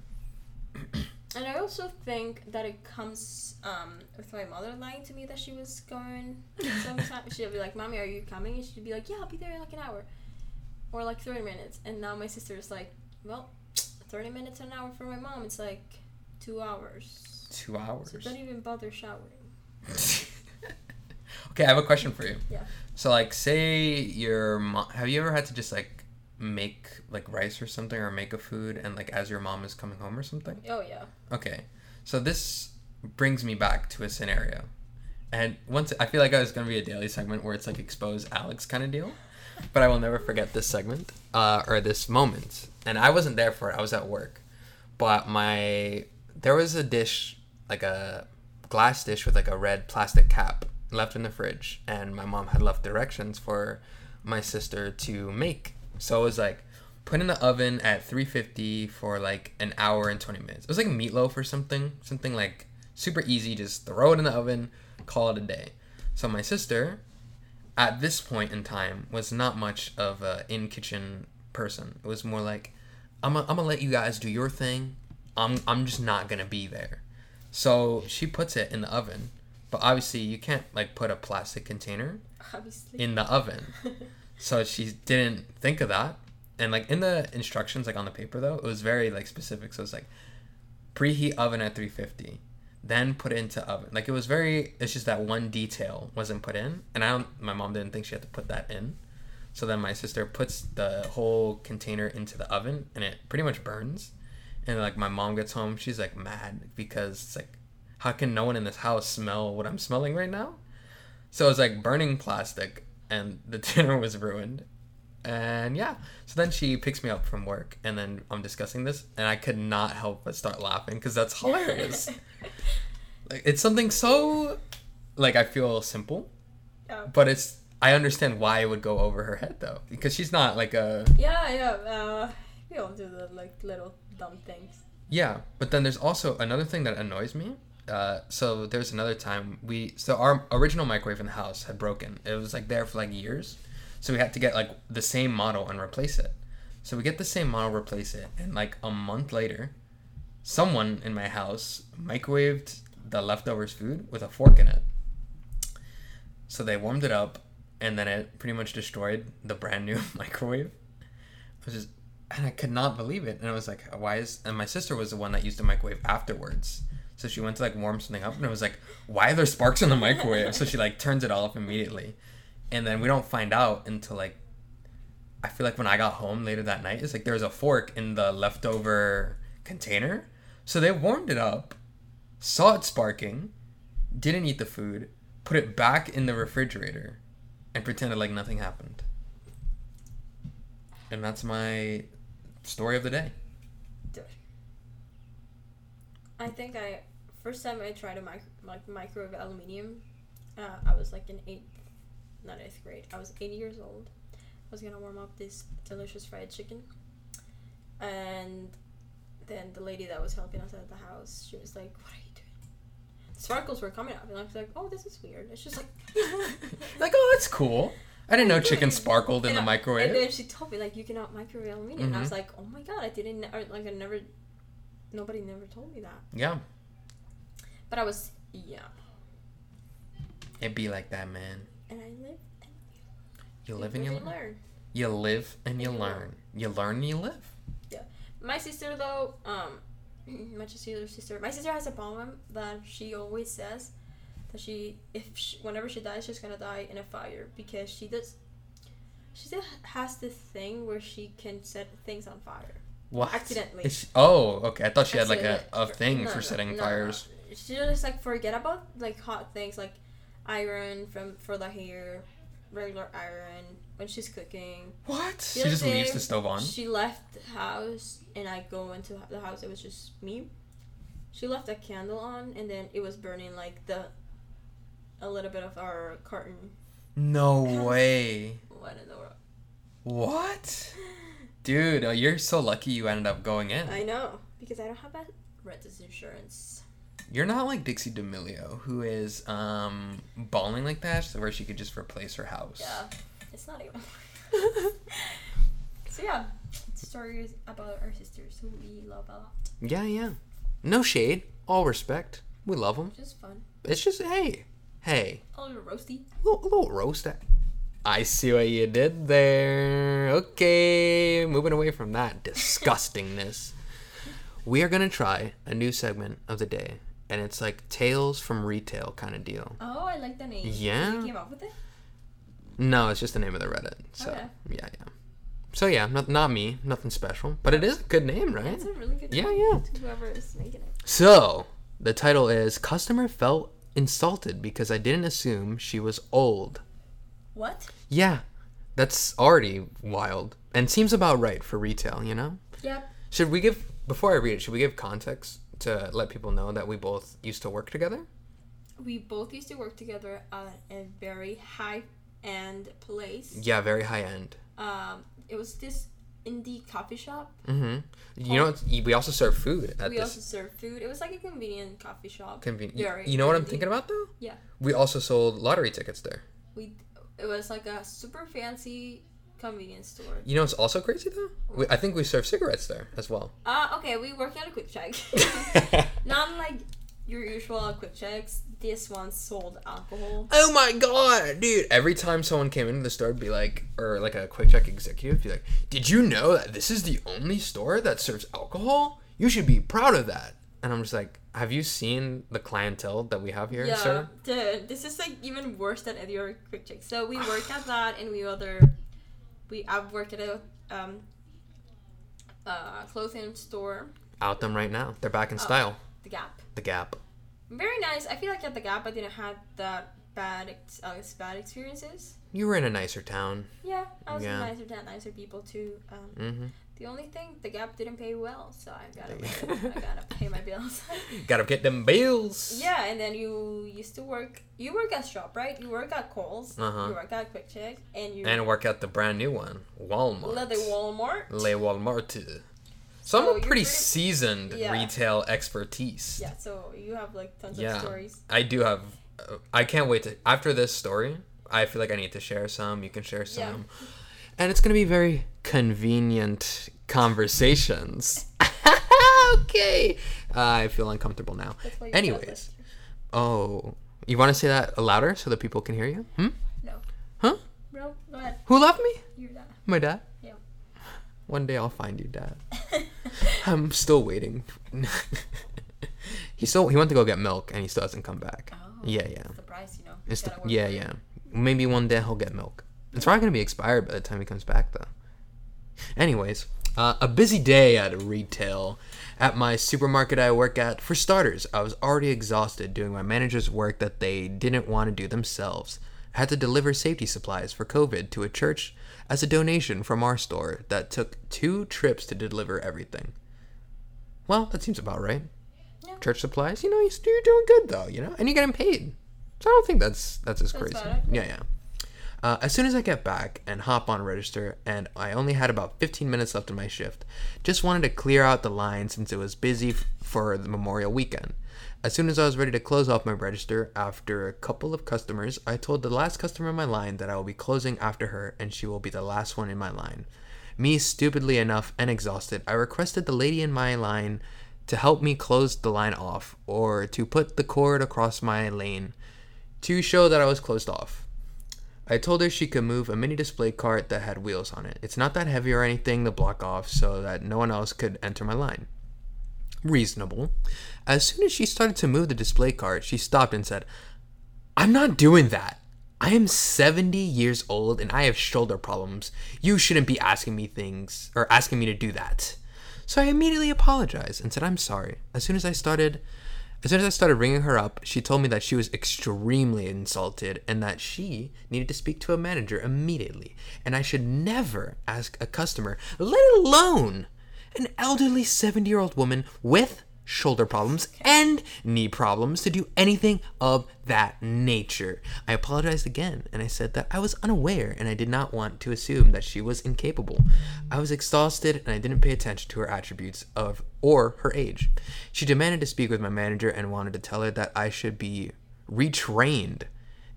S2: And I also think that it comes um, with my mother lying to me that she was going sometimes. She'll be like, Mommy, are you coming? And she'd be like, Yeah, I'll be there in like an hour. Or like 30 minutes. And now my sister's like, Well, 30 minutes an hour for my mom, it's like two hours.
S1: Two hours.
S2: So don't even bother showering.
S1: okay, I have a question for you.
S2: Yeah.
S1: So, like, say your mom. Have you ever had to just like make like rice or something, or make a food, and like as your mom is coming home or something?
S2: Oh, yeah.
S1: Okay, so this brings me back to a scenario, and once I feel like I was gonna be a daily segment where it's like expose Alex kind of deal, but I will never forget this segment uh, or this moment. And I wasn't there for it; I was at work, but my there was a dish like a glass dish with like a red plastic cap left in the fridge, and my mom had left directions for my sister to make. So it was like put in the oven at 350 for like an hour and 20 minutes. It was like meatloaf or something, something like super easy. Just throw it in the oven, call it a day. So my sister, at this point in time, was not much of a in kitchen person. It was more like, I'm gonna, I'm gonna let you guys do your thing. I'm I'm just not gonna be there. So she puts it in the oven, but obviously you can't like put a plastic container
S2: Obviously.
S1: in the oven. so she didn't think of that. And like in the instructions, like on the paper though, it was very like specific. So it's like preheat oven at 350, then put it into oven. Like it was very. It's just that one detail wasn't put in, and I don't. My mom didn't think she had to put that in. So then my sister puts the whole container into the oven, and it pretty much burns. And like my mom gets home, she's like mad because it's like, how can no one in this house smell what I'm smelling right now? So it's like burning plastic, and the dinner was ruined. And yeah, so then she picks me up from work, and then I'm discussing this, and I could not help but start laughing because that's hilarious. like it's something so, like I feel simple,
S2: Yeah.
S1: but it's I understand why it would go over her head though, because she's not like a
S2: Yeah, yeah. Uh, we all do the like little dumb things.
S1: Yeah, but then there's also another thing that annoys me. Uh, so there's another time we so our original microwave in the house had broken. It was like there for like years, so we had to get like the same model and replace it. So we get the same model, replace it, and like a month later, someone in my house microwaved the leftovers food with a fork in it. So they warmed it up, and then it pretty much destroyed the brand new microwave. It was just, and I could not believe it. And I was like, why is? And my sister was the one that used the microwave afterwards. So she went to like warm something up, and it was like, why are there sparks in the microwave? so she like turns it off immediately, and then we don't find out until like, I feel like when I got home later that night, it's like there was a fork in the leftover container. So they warmed it up, saw it sparking, didn't eat the food, put it back in the refrigerator, and pretended like nothing happened. And that's my story of the day.
S2: I think I first time I tried a mic- like microwave aluminium, uh, I was like in eighth, not eighth grade. I was eight years old. I was gonna warm up this delicious fried chicken, and then the lady that was helping us at the house, she was like, "What are you doing?" Sparkles were coming up, and I was like, "Oh, this is weird." It's just like,
S1: Like, oh, that's cool. I didn't know chicken sparkled in
S2: And
S1: the
S2: I-
S1: microwave.
S2: And then she told me like you cannot microwave aluminium. And I was
S1: Mhm.
S2: like, oh my god, I didn't like I never, nobody never told me that.
S1: yeah,
S2: But I was yeah,
S1: it'd be like that, man.
S2: And I lived. And
S1: You live and you learn.
S2: learn.
S1: You live and you
S2: you
S1: learn. You learn and you live. Yeah.
S2: My sister though, um, my sister, sister, my sister has a problem that she always says that she, if she, whenever she dies, she's gonna die in a fire because she does. She just has this thing where she can set things on fire.
S1: What?
S2: Accidentally.
S1: She- oh, okay. I thought she had like a, a thing
S2: No,
S1: for
S2: no,
S1: setting
S2: no.
S1: fires.
S2: She just like forget about like hot things like iron from for the hair, regular iron when she's cooking.
S1: What?
S2: The
S1: She
S2: other
S1: just leaves the stove on.
S2: She left the house and I go into the house. It was just me. She left a candle on and then it was burning like the a little bit of our carton.
S1: No way.
S2: What in the world?
S1: What? Dude, uh, you're so lucky you ended up going in.
S2: I know because I don't have that renter's insurance.
S1: You're not like Dixie D'Amelio, who is um balling like that, so where she could just replace her house.
S2: Yeah, it's not even. so yeah, stories about our sisters who we love a lot.
S1: Yeah, yeah. No shade, all respect. We love them.
S2: Just fun.
S1: It's just hey, hey,
S2: A little roasty.
S1: a little, a little roast. I see what you did there. Okay, moving away from that disgustingness. we are gonna try a new segment of the day, and it's like tales from retail kind of deal.
S2: Oh, I like the name.
S1: Yeah.
S2: You came up with it.
S1: No, it's just the name of the Reddit. So
S2: Okay.
S1: yeah, yeah. So yeah, not not me, nothing special, but it is a good name, right?
S2: It's a really good.
S1: Yeah,
S2: name
S1: yeah.
S2: To whoever is making it.
S1: So the title is "Customer felt insulted because I didn't assume she was old."
S2: What?
S1: Yeah, that's already wild and seems about right for retail. You know,
S2: Yep.
S1: should we give before I read it? Should we give context to let people know that we both used to work together?
S2: We both used to work together at a very high end place.
S1: Yeah, very high end.
S2: Um, it was this indie coffee shop.
S1: Mm-hmm. You know, we also serve food at
S2: we
S1: this
S2: also served food. It was like a convenient coffee shop.
S1: convenient.
S2: Very
S1: You know what I'm thinking about though?
S2: Yeah.
S1: We also sold lottery tickets there.
S2: We it was like a super fancy convenience store.
S1: You know it's also crazy though? We, I think we serve cigarettes there as well.
S2: Uh, okay, we work at a QuickChek. Not like your usual QuickCheks. This one sold alcohol.
S1: Oh my god, dude! Every time someone came into the store, it'd be like, or like a QuickChek executive, be like, "Did you know that this is the only store that serves alcohol? You should be proud of that." And I'm just like, "Have you seen the clientele that we have here,
S2: yeah,
S1: sir?"
S2: dude, this is like even worse than any other QuickChek. So we work at that, and we other, we I've worked at a um, uh, clothing store,
S1: Out them right now. They're back in
S2: Oh.
S1: style.
S2: The Gap.
S1: The Gap.
S2: Very nice. I feel like at the Gap, I didn't have that bad ex- uh, bad experiences.
S1: You were in a nicer town.
S2: Yeah, I was
S1: Yeah.
S2: with nicer than nicer people too. Um,
S1: Mm-hmm.
S2: The only thing, the Gap didn't pay well, so I gotta I gotta pay my bills.
S1: Gotta get them bills.
S2: yeah, and then you used to work. You work at shop, right? You work at Kohl's.
S1: Uh-huh.
S2: You work at QuickChek, and you
S1: And work at the brand new one, Walmart.
S2: Leather Walmart.
S1: Le Walmart. So I'm a pretty
S2: pretty-
S1: seasoned
S2: Yeah.
S1: retail expertise.
S2: Yeah, so you have like tons
S1: Yeah.
S2: of stories.
S1: I do have. Uh, I can't wait to. After this story, I feel like I need to share some. You can share some.
S2: Yeah.
S1: And it's to be very convenient conversations. okay. Uh, I feel uncomfortable now.
S2: You
S1: Anyways. Oh. You want to say that louder so that people can hear you? Hmm?
S2: No.
S1: Huh?
S2: Bro, go ahead.
S1: Who loved me?
S2: You're that.
S1: My dad?
S2: Yeah.
S1: One day I'll find you, dad. I'm still waiting. he still he went to go get milk and he still hasn't come back.
S2: Oh,
S1: Yeah, yeah.
S2: It's the price, you know.
S1: It's the, yeah, yeah. Maybe one day he'll get milk. It's probably gonna be expired by the time he comes back, though. Anyways, uh, a busy day at retail. At my supermarket I work at, for starters, I was already exhausted doing my manager's work that they didn't want to do themselves. I had to deliver safety supplies for COVID to a church as a donation from our store that took two trips to deliver everything. Well, that seems about right.
S2: Yeah.
S1: Church supplies, you know, you're doing good though, you know, and you're getting paid. So I don't think that's that's as
S2: That's
S1: crazy. Yeah, yeah. Uh, as soon as I get back and hop on register, and I only had about 15 minutes left in my shift, just wanted to clear out the line since it was busy f- for the Memorial weekend. As soon as I was ready to close off my register, after a couple of customers, I told the last customer in my line that I will be closing after her and she will be the last one in my line. Me, stupidly enough and exhausted, I requested the lady in my line to help me close the line off or to put the cord across my lane to show that I was closed off. I told her she could move a mini display cart that had wheels on it. It's not that heavy or anything to block off so that no one else could enter my line. Reasonable. As soon as she started to move the display cart, she stopped and said, I'm not doing that. I am 70 years old and I have shoulder problems. You shouldn't be asking me things or asking me to do that. So I immediately apologized and said I'm sorry. As soon as I started as soon as I started ringing her up, she told me that she was extremely insulted and that she needed to speak to a manager immediately. And I should never ask a customer, let alone an elderly 70 year old woman with shoulder problems and knee problems to do anything of that nature. I apologized again and I said that I was unaware and I did not want to assume that she was incapable. I was exhausted and I didn't pay attention to her attributes of or her age. She demanded to speak with my manager and wanted to tell her that I should be retrained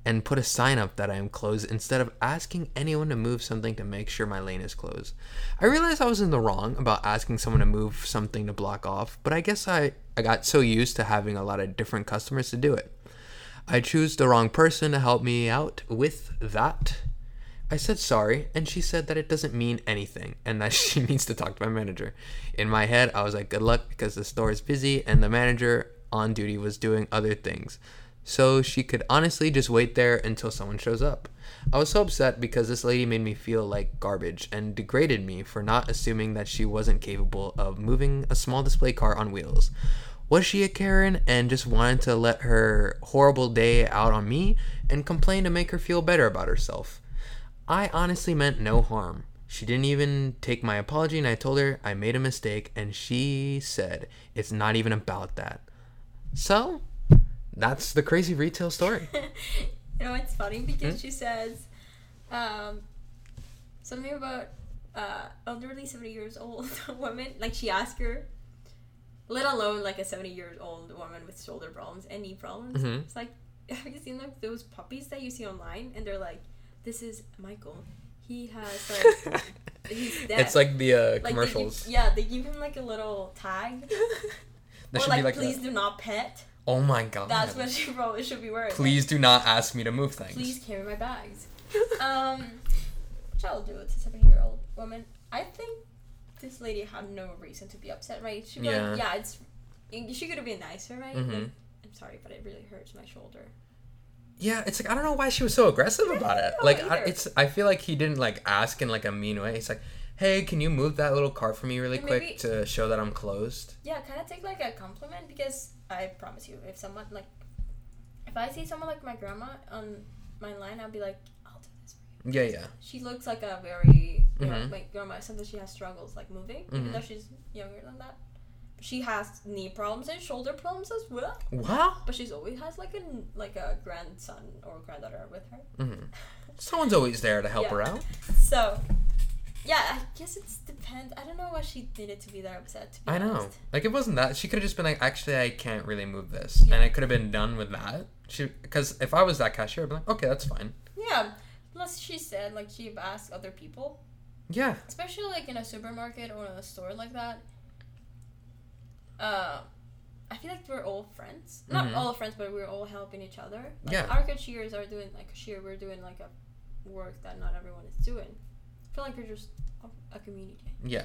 S1: and put a sign up that I am closed instead of asking anyone to move something to make sure my lane is closed. I realized I was in the wrong about asking someone to move something to block off, but I guess I, I got so used to having a lot of different customers to do it. I choose the wrong person to help me out with that. I said sorry, and she said that it doesn't mean anything and that she needs to talk to my manager. In my head, I was like, good luck because the store is busy and the manager on duty was doing other things so she could honestly just wait there until someone shows up. I was so upset because this lady made me feel like garbage and degraded me for not assuming that she wasn't capable of moving a small display car on wheels. Was she a Karen and just wanted to let her horrible day out on me and complain to make her feel better about herself? I honestly meant no harm. She didn't even take my apology, and I told her I made a mistake, and she said it's not even about that. So, that's the crazy retail story.
S2: you know, it's funny because
S1: Hmm?
S2: she says um, something about uh, elderly 70 years old woman. Like, she asked her, let alone like a 70 years old woman with shoulder problems and knee problems.
S1: Mhm.
S2: It's like, have you seen like those puppies that you see online? And they're like, this is Michael. he has like he's dead.
S1: It's like the uh,
S2: Like, they
S1: commercials.
S2: give- yeah, they give him like a little tag. Or
S1: should
S2: like,
S1: be like
S2: please
S1: a-
S2: do not pet.
S1: Oh my god.
S2: That's what she probably should be wearing.
S1: Please do not ask me to move things.
S2: Please carry my bags. um, which I'll do. It's a seven-year-old woman. I think this lady had no reason to be upset, right? She was
S1: Yeah.
S2: like, yeah, it's. She could have been nicer, right?
S1: Mhm.
S2: Like, I'm sorry, but it really hurts my shoulder.
S1: Yeah, it's like I don't know why she was so aggressive about it. Like I, it's I feel like he didn't like ask in like a mean way. He's like, "Hey, can you move that little cart for me really quick
S2: maybe-
S1: to show that I'm closed?"
S2: Yeah, kind of take like a compliment because I promise you, if someone like, if I see someone like my grandma on my line, I'll be like, I'll do this for you.
S1: Yeah, yeah.
S2: She looks like a very, you know,
S1: Mhm.
S2: my grandma. Sometimes she has struggles like moving,
S1: Mhm.
S2: even though she's younger than that. She has knee problems and shoulder problems as well.
S1: Wow.
S2: But she's always has like a like a grandson or granddaughter with her.
S1: Mm-hmm. Someone's always there to help
S2: Yeah.
S1: her out.
S2: So, yeah, I guess it's depend. I don't know why she needed to be that upset. To be
S1: I know. Like it wasn't that. She could have just been like, "Actually, I can't really move this,"
S2: Yeah.
S1: and it could have been done with that. She because if I was that cashier, I'd be like, "Okay, that's fine."
S2: Yeah. Plus, she said like she've asked other people,
S1: Yeah.
S2: especially like in a supermarket or in a store like that. Uh, I feel like we're all friends. Not
S1: Mhm.
S2: all friends, but we're all helping each other. Like,
S1: Yeah.
S2: Our cashiers are doing like cashier. We're doing like a work that not everyone is doing. Feel like we're just a, a community.
S1: Yeah.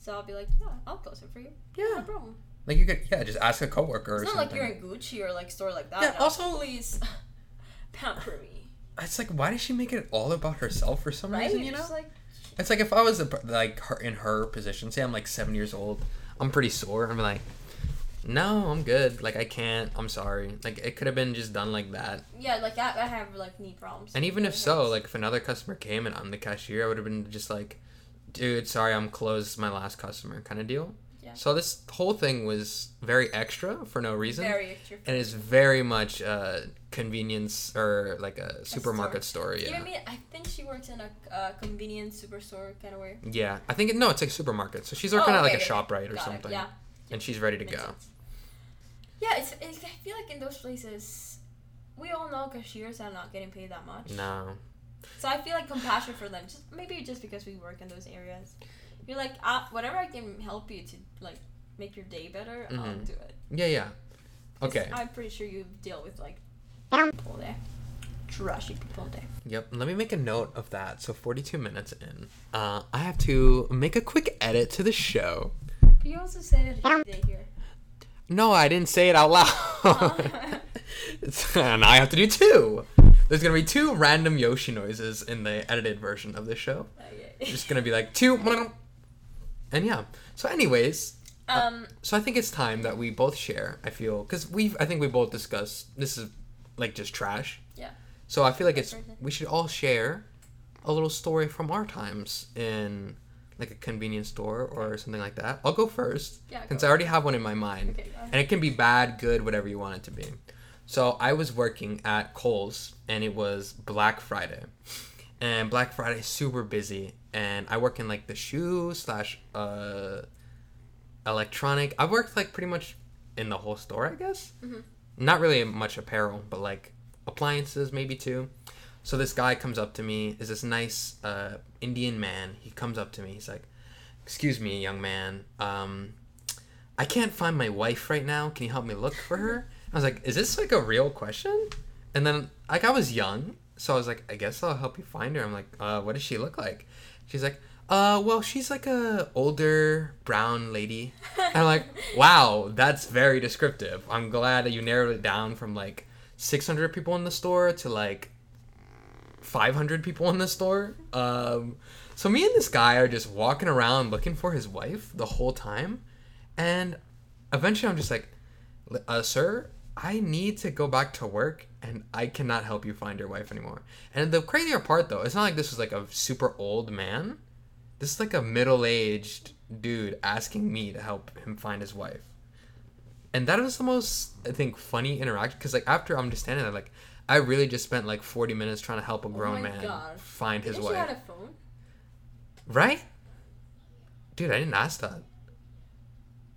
S2: So I'll be like, yeah, I'll close it for you.
S1: Yeah.
S2: No problem.
S1: Like you could yeah just ask a coworker or
S2: It's not
S1: something.
S2: like you're in Gucci or like store like that.
S1: Yeah,
S2: No,
S1: also-
S2: please pamper me.
S1: It's like why does she make it all about herself for some
S2: Right?
S1: reason? You know.
S2: Like
S1: It's like if I was a, like her in her position, say I'm like seven years old, I'm pretty sore. I'm like, no, I'm good. Like I can't. I'm sorry. Like it could have been just done like that.
S2: yeah, like I, I have like knee problems.
S1: And even if so, like if another customer came and I'm the cashier, I would have been just like, dude, sorry, I'm closed. My last customer, kind of deal.
S2: Yeah.
S1: So this whole thing was very extra for no reason.
S2: very extra.
S1: and it's very much uh, convenience or like a supermarket store.
S2: You know
S1: Yeah.
S2: what I mean? I think she works in a uh, convenience superstore kind of way.
S1: Yeah, I think it, no, it's like supermarket. So she's working
S2: Oh,
S1: at like
S2: okay,
S1: a
S2: okay.
S1: Shoprite or
S2: Got it,
S1: something,
S2: Yeah.
S1: and she's ready to
S2: Makes
S1: go.
S2: sense. Yeah, it's, it's. I feel like in those places, we all know cashiers are not getting paid that much.
S1: No,
S2: So I feel like compassion for them. Just maybe just because we work in those areas, you're like, uh, whatever I can help you to like make your day better, I'll
S1: Mhm.
S2: do it.
S1: yeah, yeah. Okay.
S2: I'm pretty sure you deal with like people there, trashy people there.
S1: Yep. Let me make a note of that. So 42 minutes in, uh, I have to make a quick edit to the show.
S2: You also said day here.
S1: No, I didn't say it out loud. And I have to do two. There's gonna be two random Yoshi noises in the edited version of this show.
S2: Okay.
S1: Just gonna be like two, and yeah. So, anyways,
S2: um.
S1: so I think it's time that we both share. I feel because we've, I think we both discussed this is like just trash.
S2: Yeah.
S1: So I feel like it's we should all share a little story from our times in like a convenience store or something like that. I'll go first
S2: Yeah.
S1: since. I already have one in my mind,
S2: Okay.
S1: And it can be bad, good, whatever you want it to be. So I was working at Kohl's, and it was Black Friday, and Black Friday is super busy, and I work in like the shoe slash uh electronic. I worked like pretty much in the whole store, I guess.
S2: Mhm.
S1: Not really much apparel, but like appliances maybe too. So this guy comes up to me. Is this nice uh, Indian man? He comes up to me. He's like, "Excuse me, young man. Um, I can't find my wife right now. Can you help me look for her?" I was like, "Is this like a real question?" And then like I was young, so I was like, "I guess I'll help you find her." I'm like, uh, "What does she look like?" She's like, "Uh, well, she's like a older brown lady." And I'm like, "Wow, that's very descriptive. I'm glad that you narrowed it down from like 600 people in the store to like 500 people in the store." Um, so me and this guy are just walking around looking for his wife the whole time, and eventually I'm just like, uh, "Sir, I need to go back to work and I cannot help you find your wife anymore. And the crazier part though, it's not like this was like a super old man. This is like a middle aged dude asking me to help him find his wife. And that was the most, I think, funny interaction because like after I'm just standing there, like I really just spent like 40 minutes trying to help a grown
S2: Oh
S1: man
S2: God.
S1: find his
S2: Didn't she
S1: wife.
S2: had a phone?
S1: Right? Dude, I didn't ask that.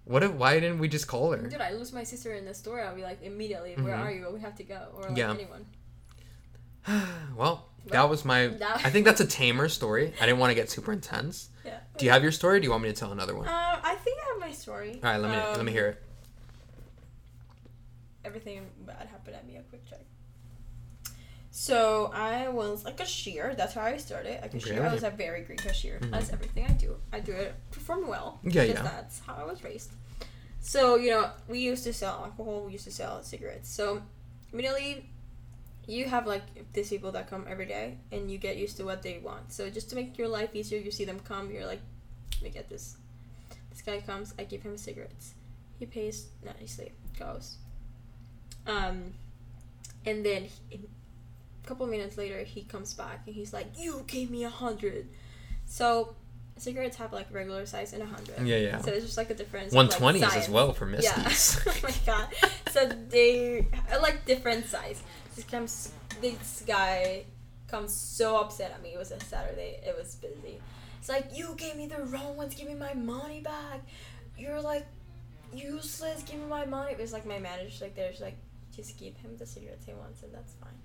S1: What if, why didn't we just call her?
S2: Dude, I lose my sister in the store. I'll be like immediately, where
S1: Mhm.
S2: are you? We have to go, or like
S1: Yeah.
S2: anyone.
S1: well, that was my.
S2: That-
S1: I think that's a tamer story. I didn't want to get super intense.
S2: Yeah.
S1: Do you have your story? Or do you want me to tell another one?
S2: Um, I think I have my story.
S1: All right, let me let
S2: Um,
S1: me hear it.
S2: everything bad happened at me. A QuickChek. So I was like a cashier. That's how I started. A cashier. I was a very great cashier.
S1: Mhm.
S2: That's everything I do. I do it perform well.
S1: Yeah,
S2: because
S1: yeah.
S2: That's how I was raised. So you know, we used to sell alcohol. We used to sell cigarettes. So immediately, you have like these people that come every day, and you get used to what they want. So just to make your life easier, you see them come. You're like, let me get this. This guy comes. I give him cigarettes. He pays nicely. Goes. Um, and then he, a couple minutes later, he comes back and he's like, "You gave me a hundred. So cigarettes have like regular size and a hundred.
S1: Yeah, yeah.
S2: So it's just like a difference.
S1: One
S2: like,
S1: twenties as well for
S2: Yeah. Oh my god. So they like different size. This comes. This guy comes so upset at me. It was a Saturday. It was busy. It's like you gave me the wrong ones. Give me my money back. You're like useless. Give me my money. It was like my manager's like there's like just give him the cigarettes he wants and that's fine.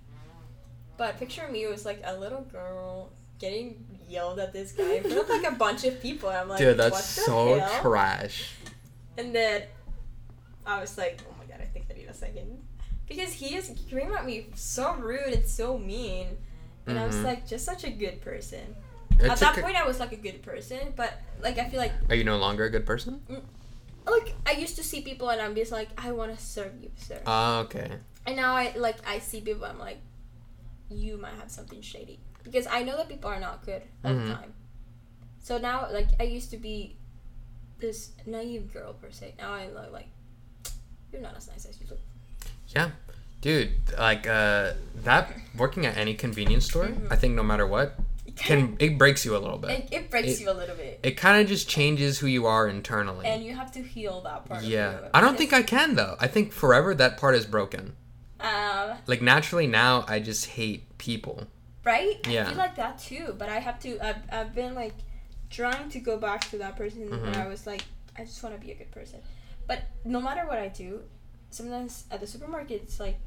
S2: But picture me was like a little girl getting yelled at this guy in front of like a bunch of people. I'm like,
S1: Dude, that's so
S2: hell?
S1: trash.
S2: And then I was like, oh my god, I think I need a second. Because he is screaming at me so rude and so mean. And I was
S1: Mhm.
S2: like, just such a good person. At that point, I was like a good person, but like I feel like
S1: Are you no longer a good person?
S2: like I used to see people and I'm just like, I want to serve you, sir.
S1: Ah, okay.
S2: and now I like I see people, I'm like, you might have something shady because I know that people are not good all
S1: Mhm.
S2: the time. So now, like I used to be this naive girl per se. Now I look like you're not as nice as you look.
S1: Yeah. Dude, like uh that working at any convenience store,
S2: Mhm.
S1: I think no matter what,
S2: It
S1: can it breaks you a little bit.
S2: it, it breaks
S1: It-
S2: you a little bit,
S1: It kind of just changes who you are internally.
S2: and you have to heal that part.
S1: yeah. I don't think I can though. I think forever that part is broken.
S2: Um,
S1: Like naturally now I just hate people.
S2: right?
S1: Yeah.
S2: I feel like that too, but I have to. I've, I've been like trying to go back to that person
S1: Mhm.
S2: where I was like, I just want to be a good person. But no matter what I do, sometimes at the supermarket, it's like,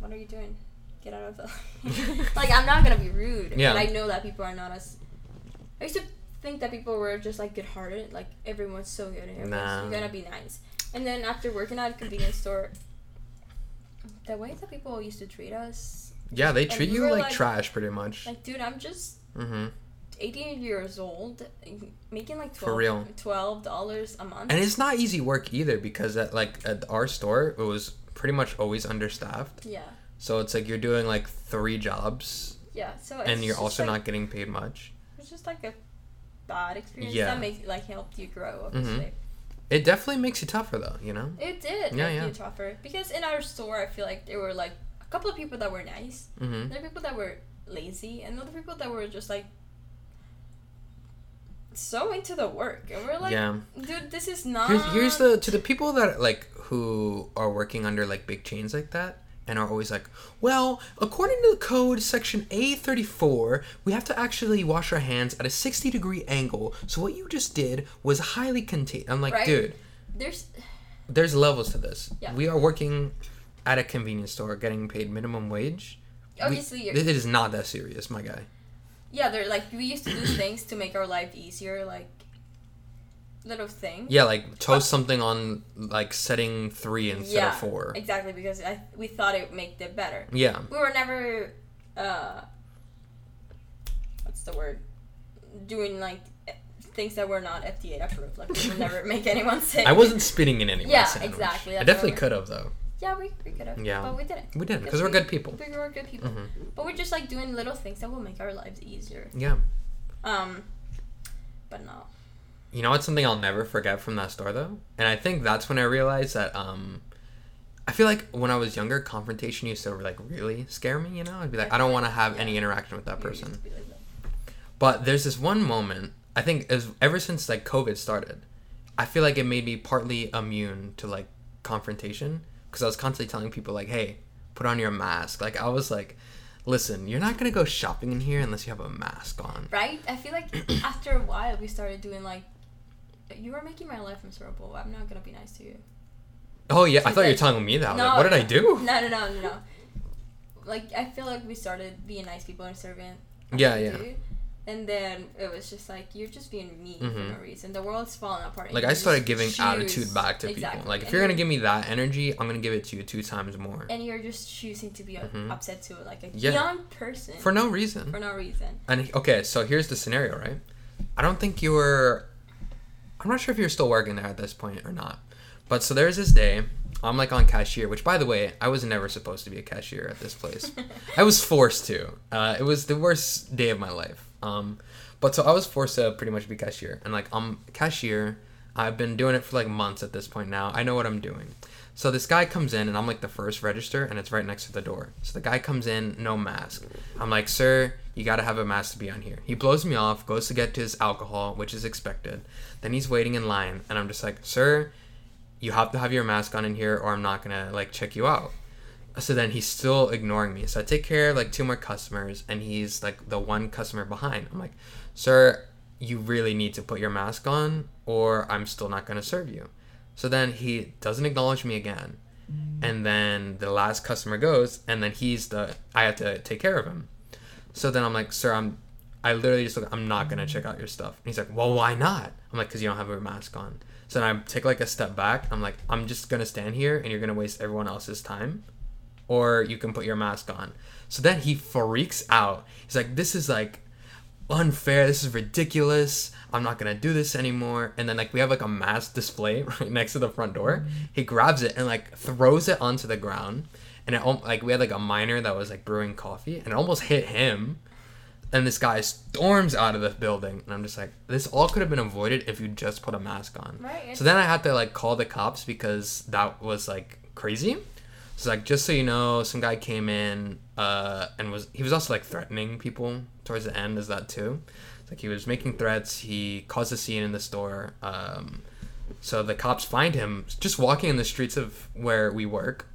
S2: what are you doing? Get out of the. like I'm not gonna be rude.
S1: Yeah.
S2: But I know that people are not as. I used to think that people were just like good-hearted, like everyone's so good and everyone's,
S1: Nah.
S2: you gotta be nice. And then after working at a convenience store, the way that people used to treat us,
S1: Yeah, they treat you like,
S2: like-
S1: trash pretty much.
S2: like, dude, I'm just
S1: Mhm.
S2: 18 years old, making like 12,
S1: For real.
S2: twelve dollars a month.
S1: And it's not easy work either because at like at our store it was pretty much always understaffed.
S2: yeah,
S1: So it's like you're doing like three jobs
S2: yeah. So it's
S1: and you're also
S2: like,
S1: not getting paid much.
S2: It's just like a bad experience
S1: Yeah.
S2: that make like helped you grow.
S1: Mhm.
S2: Obviously,
S1: It definitely makes you tougher though, you know?
S2: it did
S1: Yeah,
S2: make
S1: yeah.
S2: you tougher because in our store, I feel like there were like a couple of people that were nice,
S1: Mhm.
S2: there were people that were lazy, and other people that were just like so into the work, and we're like,
S1: yeah.
S2: dude, this is not.
S1: Here's, here's the to the people that like who are working under like big chains like that and are always like, well, according to the code section A34, we have to actually wash our hands at a 60 degree angle. So what you just did was highly contained. I'm like,
S2: Right.
S1: dude,
S2: There's
S1: there's levels to this.
S2: Yeah.
S1: We are working at a convenience store getting paid minimum wage.
S2: Obviously you're,
S1: it is not that serious, my guy.
S2: yeah, they're like we used to do things to make our life easier, like little things.
S1: Yeah, like toast something on like setting three instead
S2: Yeah,
S1: of four.
S2: Exactly, because I, we thought it would make it better.
S1: Yeah.
S2: We were never, uh, what's the word? Doing like things that were not FDA approved. Like we would never make anyone sick.
S1: I wasn't spitting in anyone's
S2: Yeah,
S1: sandwich.
S2: exactly,
S1: I definitely could have though.
S2: Yeah, we, we could have.
S1: Yeah.
S2: But we didn't.
S1: We didn't
S2: because
S1: we're
S2: we-
S1: good people.
S2: We were good people.
S1: hmm
S2: But we're just like doing little things that will make our lives easier.
S1: Yeah.
S2: Um, but no.
S1: You know what's something I'll never forget from that store though, and I think that's when I realized that um, I feel like when I was younger, confrontation used to like really scare me. You know, I'd be like, I don't want to have any interaction with that person. But there's this one moment. I think as ever since like COVID started, I feel like it made me partly immune to like confrontation because I was constantly telling people like, "Hey, put on your mask." Like I was like, "Listen, you're not gonna go shopping in here unless you have a mask on."
S2: Right? I feel like after a while we started doing like, you are making my life miserable. I'm not gonna be nice to you.
S1: Oh yeah, I thought you were telling me that.
S2: No,
S1: like, what did I do?
S2: No, no, no, no, no. like I feel like we started being nice people and serving.
S1: Yeah, yeah.
S2: And then it was just like you're just being mean for
S1: Mhm.
S2: no reason. The world's falling apart.
S1: Like I started giving
S2: choose-
S1: attitude back to
S2: Exactly.
S1: people. Like if
S2: And
S1: you're gonna give me that energy, I'm gonna give it to you two times more.
S2: and you're just choosing to be
S1: Mhm.
S2: upset to like a
S1: Yeah.
S2: young person
S1: For no reason.
S2: for no reason.
S1: And okay, so here's the scenario, right? I don't think you were. I'm not sure if you're still working there at this point or not. But so there's this day, I'm like on cashier, which by the way, I was never supposed to be a cashier at this place. I was forced to. Uh, it was the worst day of my life. Um, but so I was forced to pretty much be cashier, and like I'm cashier. I've been doing it for like months at this point now. I know what I'm doing. So this guy comes in, and I'm like the first register, and it's right next to the door. So the guy comes in, no mask. I'm like, sir, you gotta have a mask to be on here. He blows me off, goes to get his alcohol, which is expected. Then he's waiting in line, and I'm just like, sir, you have to have your mask on in here, or I'm not gonna like check you out. So then he's still ignoring me. So I take care of like two more customers, and he's like the one customer behind. I'm like, sir, you really need to put your mask on, or I'm still not gonna serve you. So then he doesn't acknowledge me again. Mm. And then the last customer goes, and then he's the I have to take care of him. So then I'm like, sir, I'm I literally just look, I'm not gonna check out your stuff. And he's like, well, why not? I'm like, because you don't have a mask on. So then I take like a step back. I'm like, I'm just gonna stand here, and you're gonna waste everyone else's time, or you can put your mask on. So then he freaks out. He's like, this is like unfair. This is ridiculous. I'm not gonna do this anymore. And then like we have like a mask display right next to the front door. He grabs it and like throws it onto the ground. And it like we had like a miner that was like brewing coffee, and it almost hit him. And this guy storms out of the building, and I'm just like, this all could have been avoided if you just put a mask on.
S2: Right.
S1: So then I had to like call the cops because that was like crazy. So like just so you know, some guy came in uh, and was he was also like threatening people towards the end. Is that too? It's like he was making threats. He caused a scene in the store. Um, so the cops find him just walking in the streets of where we work,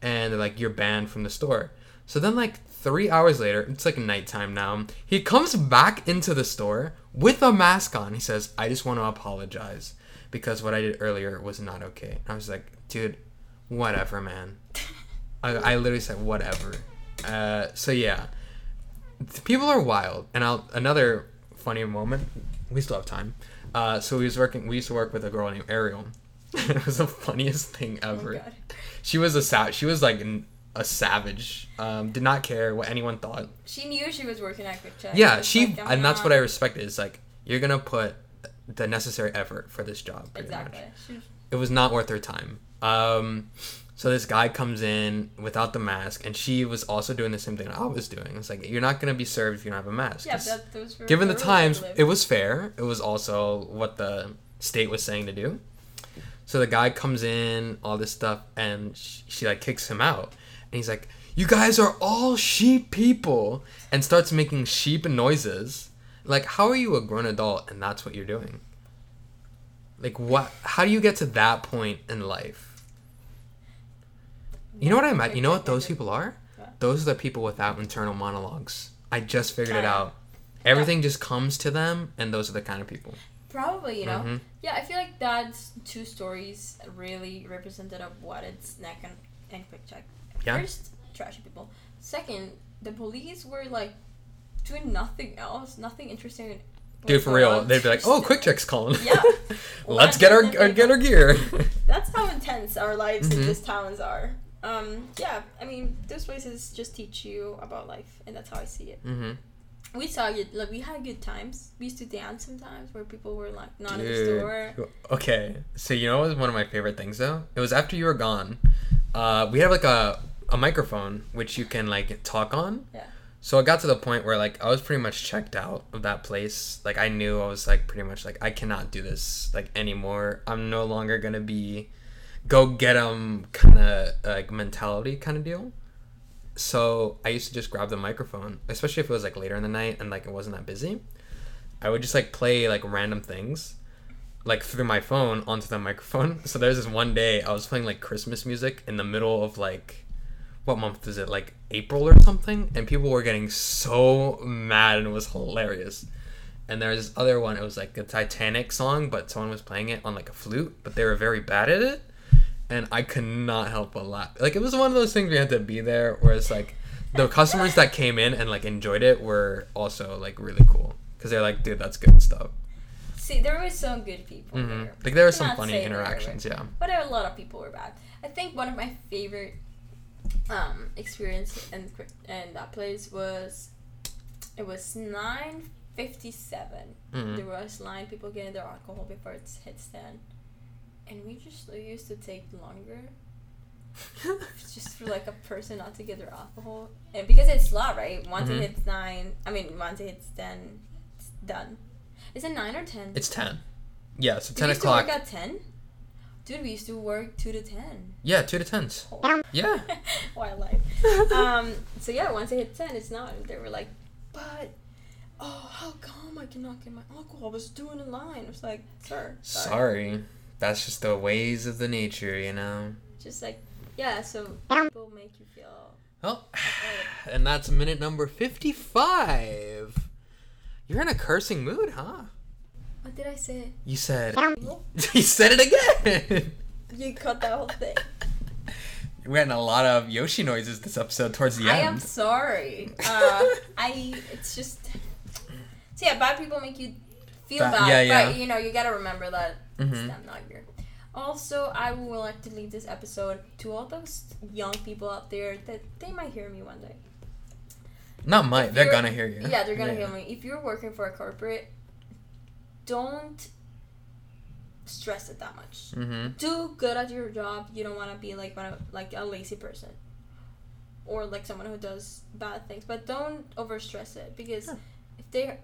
S1: and they're like, "You're banned from the store." So then like three hours later, it's like nighttime now. He comes back into the store with a mask on. He says, "I just want to apologize because what I did earlier was not okay." And I was like, "Dude, whatever, man." I, I literally said whatever. Uh, so yeah, people are wild. And I'll, another funny moment. We still have time. Uh, so we was working. We used to work with a girl named Ariel. it was the funniest thing
S2: Oh
S1: ever.
S2: God.
S1: she was a sa- She was like a savage. Um, did not care what anyone thought.
S2: She knew she was working at QuickChek.
S1: Yeah, she
S2: like,
S1: and that's what I respected. Is like you're gonna put the necessary effort for this job.
S2: Exactly. She,
S1: It was not worth her time. Um, so this guy comes in without the mask, and she was also doing the same thing I was doing. It's like you're not gonna be served if you don't have a mask.
S2: yeah, that, those were
S1: given the times, it was fair. It was also what the state was saying to do. So the guy comes in, all this stuff, and she, she like kicks him out, and he's like, "You guys are all sheep people," and starts making sheep noises. Like, how are you a grown adult and that's what you're doing? Like, what? How do you get to that point in life? You know what I meant? You know what those people are? Those are the people without internal monologues. I just figured it out. Everything just comes to them, and those are the kind of people.
S2: Probably, you know.
S1: Mhm.
S2: Yeah, I feel like that's two stories really represented of what it's neck and, and QuickChek.
S1: Yeah.
S2: First, trashy people. Second, the police were like doing nothing else, nothing interesting.
S1: Dude, for real, they'd be like, "Oh, quick check's calling.
S2: Yeah.
S1: Let's get our, our get our gear."
S2: That's how intense our lives in
S1: Mhm.
S2: these towns are. Um, yeah, I mean, those places just teach you about life, and that's how I see it.
S1: mm-hmm.
S2: We saw good, like we had good times. We used to dance sometimes where people were like not in the store.
S1: Okay, so you know what was one of my favorite things though? It was after you were gone. Uh, we had like a a microphone which you can like talk on.
S2: Yeah.
S1: So I got to the point where like I was pretty much checked out of that place. Like I knew I was like pretty much like I cannot do this like anymore. I'm no longer gonna be go get get 'em kind of like mentality kind of deal. So I used to just grab the microphone, especially if it was like later in the night and like it wasn't that busy. I would just like play like random things like through my phone onto the microphone. So there's this one day I was playing like Christmas music in the middle of like what month is it? Like April or something, and people were getting so mad and it was hilarious. And there's this other one, it was like a Titanic song, but someone was playing it on like a flute, but they were very bad at it. And I could not help but laugh. Like it was one of those things we had to be there where it's like the customers that came in and like enjoyed it were also like really cool because they're like, dude, that's good stuff.
S2: See, there were some good people
S1: hmm
S2: there.
S1: Like there were some funny
S2: say they were.
S1: interactions. Yeah.
S2: But a lot of people were bad. I think one of my favorite um, experience in in that place was it was nine fifty seven.
S1: Mhm.
S2: There was line people getting their alcohol before it hits ten, and we just used to take longer just for like a person not to get their alcohol, and because it's law, right? Once
S1: Mhm.
S2: it hits nine, I mean, once it hits ten, it's done. Is it nine or ten?
S1: It's ten. Yeah. So ten o'clock.
S2: Work at ten. Dude, we used to work two to ten.
S1: Yeah, two to tens. Yeah.
S2: Wildlife. um. So yeah, once it hit ten, it's not. They were like, but. Oh, how come I cannot get my alcohol? I was doing a line. I was like, sir, sorry.
S1: Sorry. That's just the ways of the nature, you know.
S2: Just like, yeah. So people make you feel.
S1: Oh, and that's minute number fifty-five. You're in a cursing mood, huh?
S2: What did I say?
S1: You said.
S2: Nope.
S1: you said it again.
S2: You cut that whole thing.
S1: We're getting a lot of Yoshi noises this episode towards the
S2: I
S1: end.
S2: I am sorry. Uh, I. It's just. So yeah, bad people make you feel
S1: Ba-
S2: bad.
S1: yeah, yeah.
S2: But you know, you gotta remember that it's
S1: Mhm.
S2: them, not you. Also, I would like to leave this episode to all those young people out there that they might hear me one day.
S1: Not might. They're
S2: you're-
S1: gonna hear you.
S2: Yeah, they're gonna hear me. If you're working for a corporate, don't stress it that much.
S1: Mm-hmm.
S2: Do good at your job. You don't want to be like one of, like a lazy person, or like someone who does bad things. But don't over stress it because
S1: Yeah.
S2: if they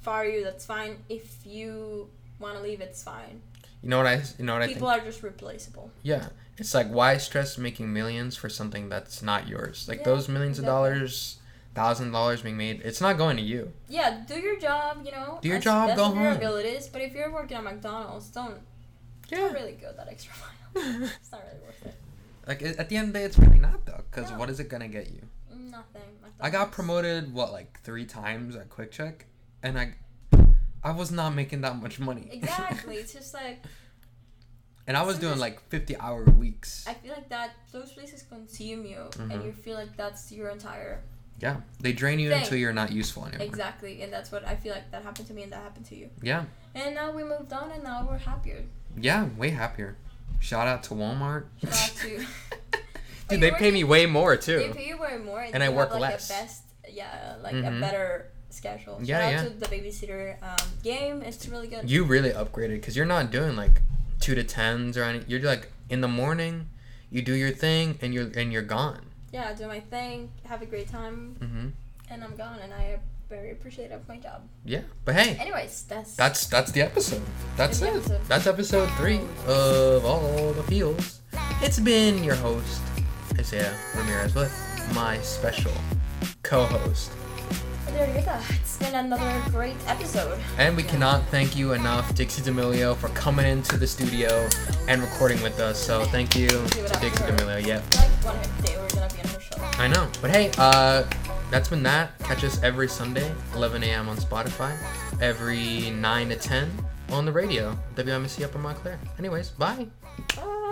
S2: fire you, that's fine. If you want to leave, it's fine.
S1: You know what I? You know what I
S2: People are just replaceable.
S1: Yeah, it's like why stress making millions for something that's not yours? Like
S2: Yeah,
S1: those millions of dollars, thousand dollars being made, it's not going to you.
S2: Yeah, do your job. You know,
S1: Do your job, go
S2: of your
S1: home.
S2: abilities. But if you're working at McDonald's, don't
S1: Yeah.
S2: don't really go that extra mile. it's not really worth it.
S1: Like at the end of the day, it's really not though. Because
S2: No.
S1: what is it gonna get you?
S2: Nothing.
S1: I got promoted what like three times at QuickChek, and I, I was not making that much money.
S2: Exactly. It's just like
S1: and I was doing like fifty hour weeks.
S2: I feel like that those places consume you,
S1: Mhm.
S2: and you feel like that's your entire
S1: yeah, they drain you
S2: Thing.
S1: until you're not useful anymore.
S2: exactly, and that's what I feel like that happened to me, and that happened to you.
S1: Yeah,
S2: And now we moved on, and now we're happier.
S1: yeah, way happier. Shout out to Walmart.
S2: Shout out to- But
S1: Dude, they pay me way more too.
S2: They pay you way more, and,
S1: And I work
S2: have, like,
S1: less.
S2: A best, yeah, like
S1: Mhm.
S2: a better schedule. Shout
S1: Yeah,
S2: out
S1: yeah.
S2: to the babysitter um, game. It's really good.
S1: You really upgraded because you're not doing like two to tens or any. You're like in the morning, you do your thing and you're and you're gone.
S2: Yeah, do my thing, have a great time,
S1: hmm
S2: and I'm gone, and I am very appreciative of my job.
S1: Yeah, but hey,
S2: Anyways, that's
S1: that's that's the episode. That's it.
S2: episode.
S1: That's episode three of all the feels. It's been your host Isaiah Ramirez with my special co-host,
S2: there you go. It's been another great episode.
S1: and we cannot thank you enough, Dixie D'Amelio, for coming into the studio and recording with us. So thank you to Dixie. D'Amelio. Yep.
S2: Like one day we're gonna be on her show.
S1: I know. But hey, uh, that's been that. Catch us every Sunday, 11 a.m. on Spotify, every 9 to 10 on the radio, WMSC Upper Montclair. Anyways, bye.
S2: Bye.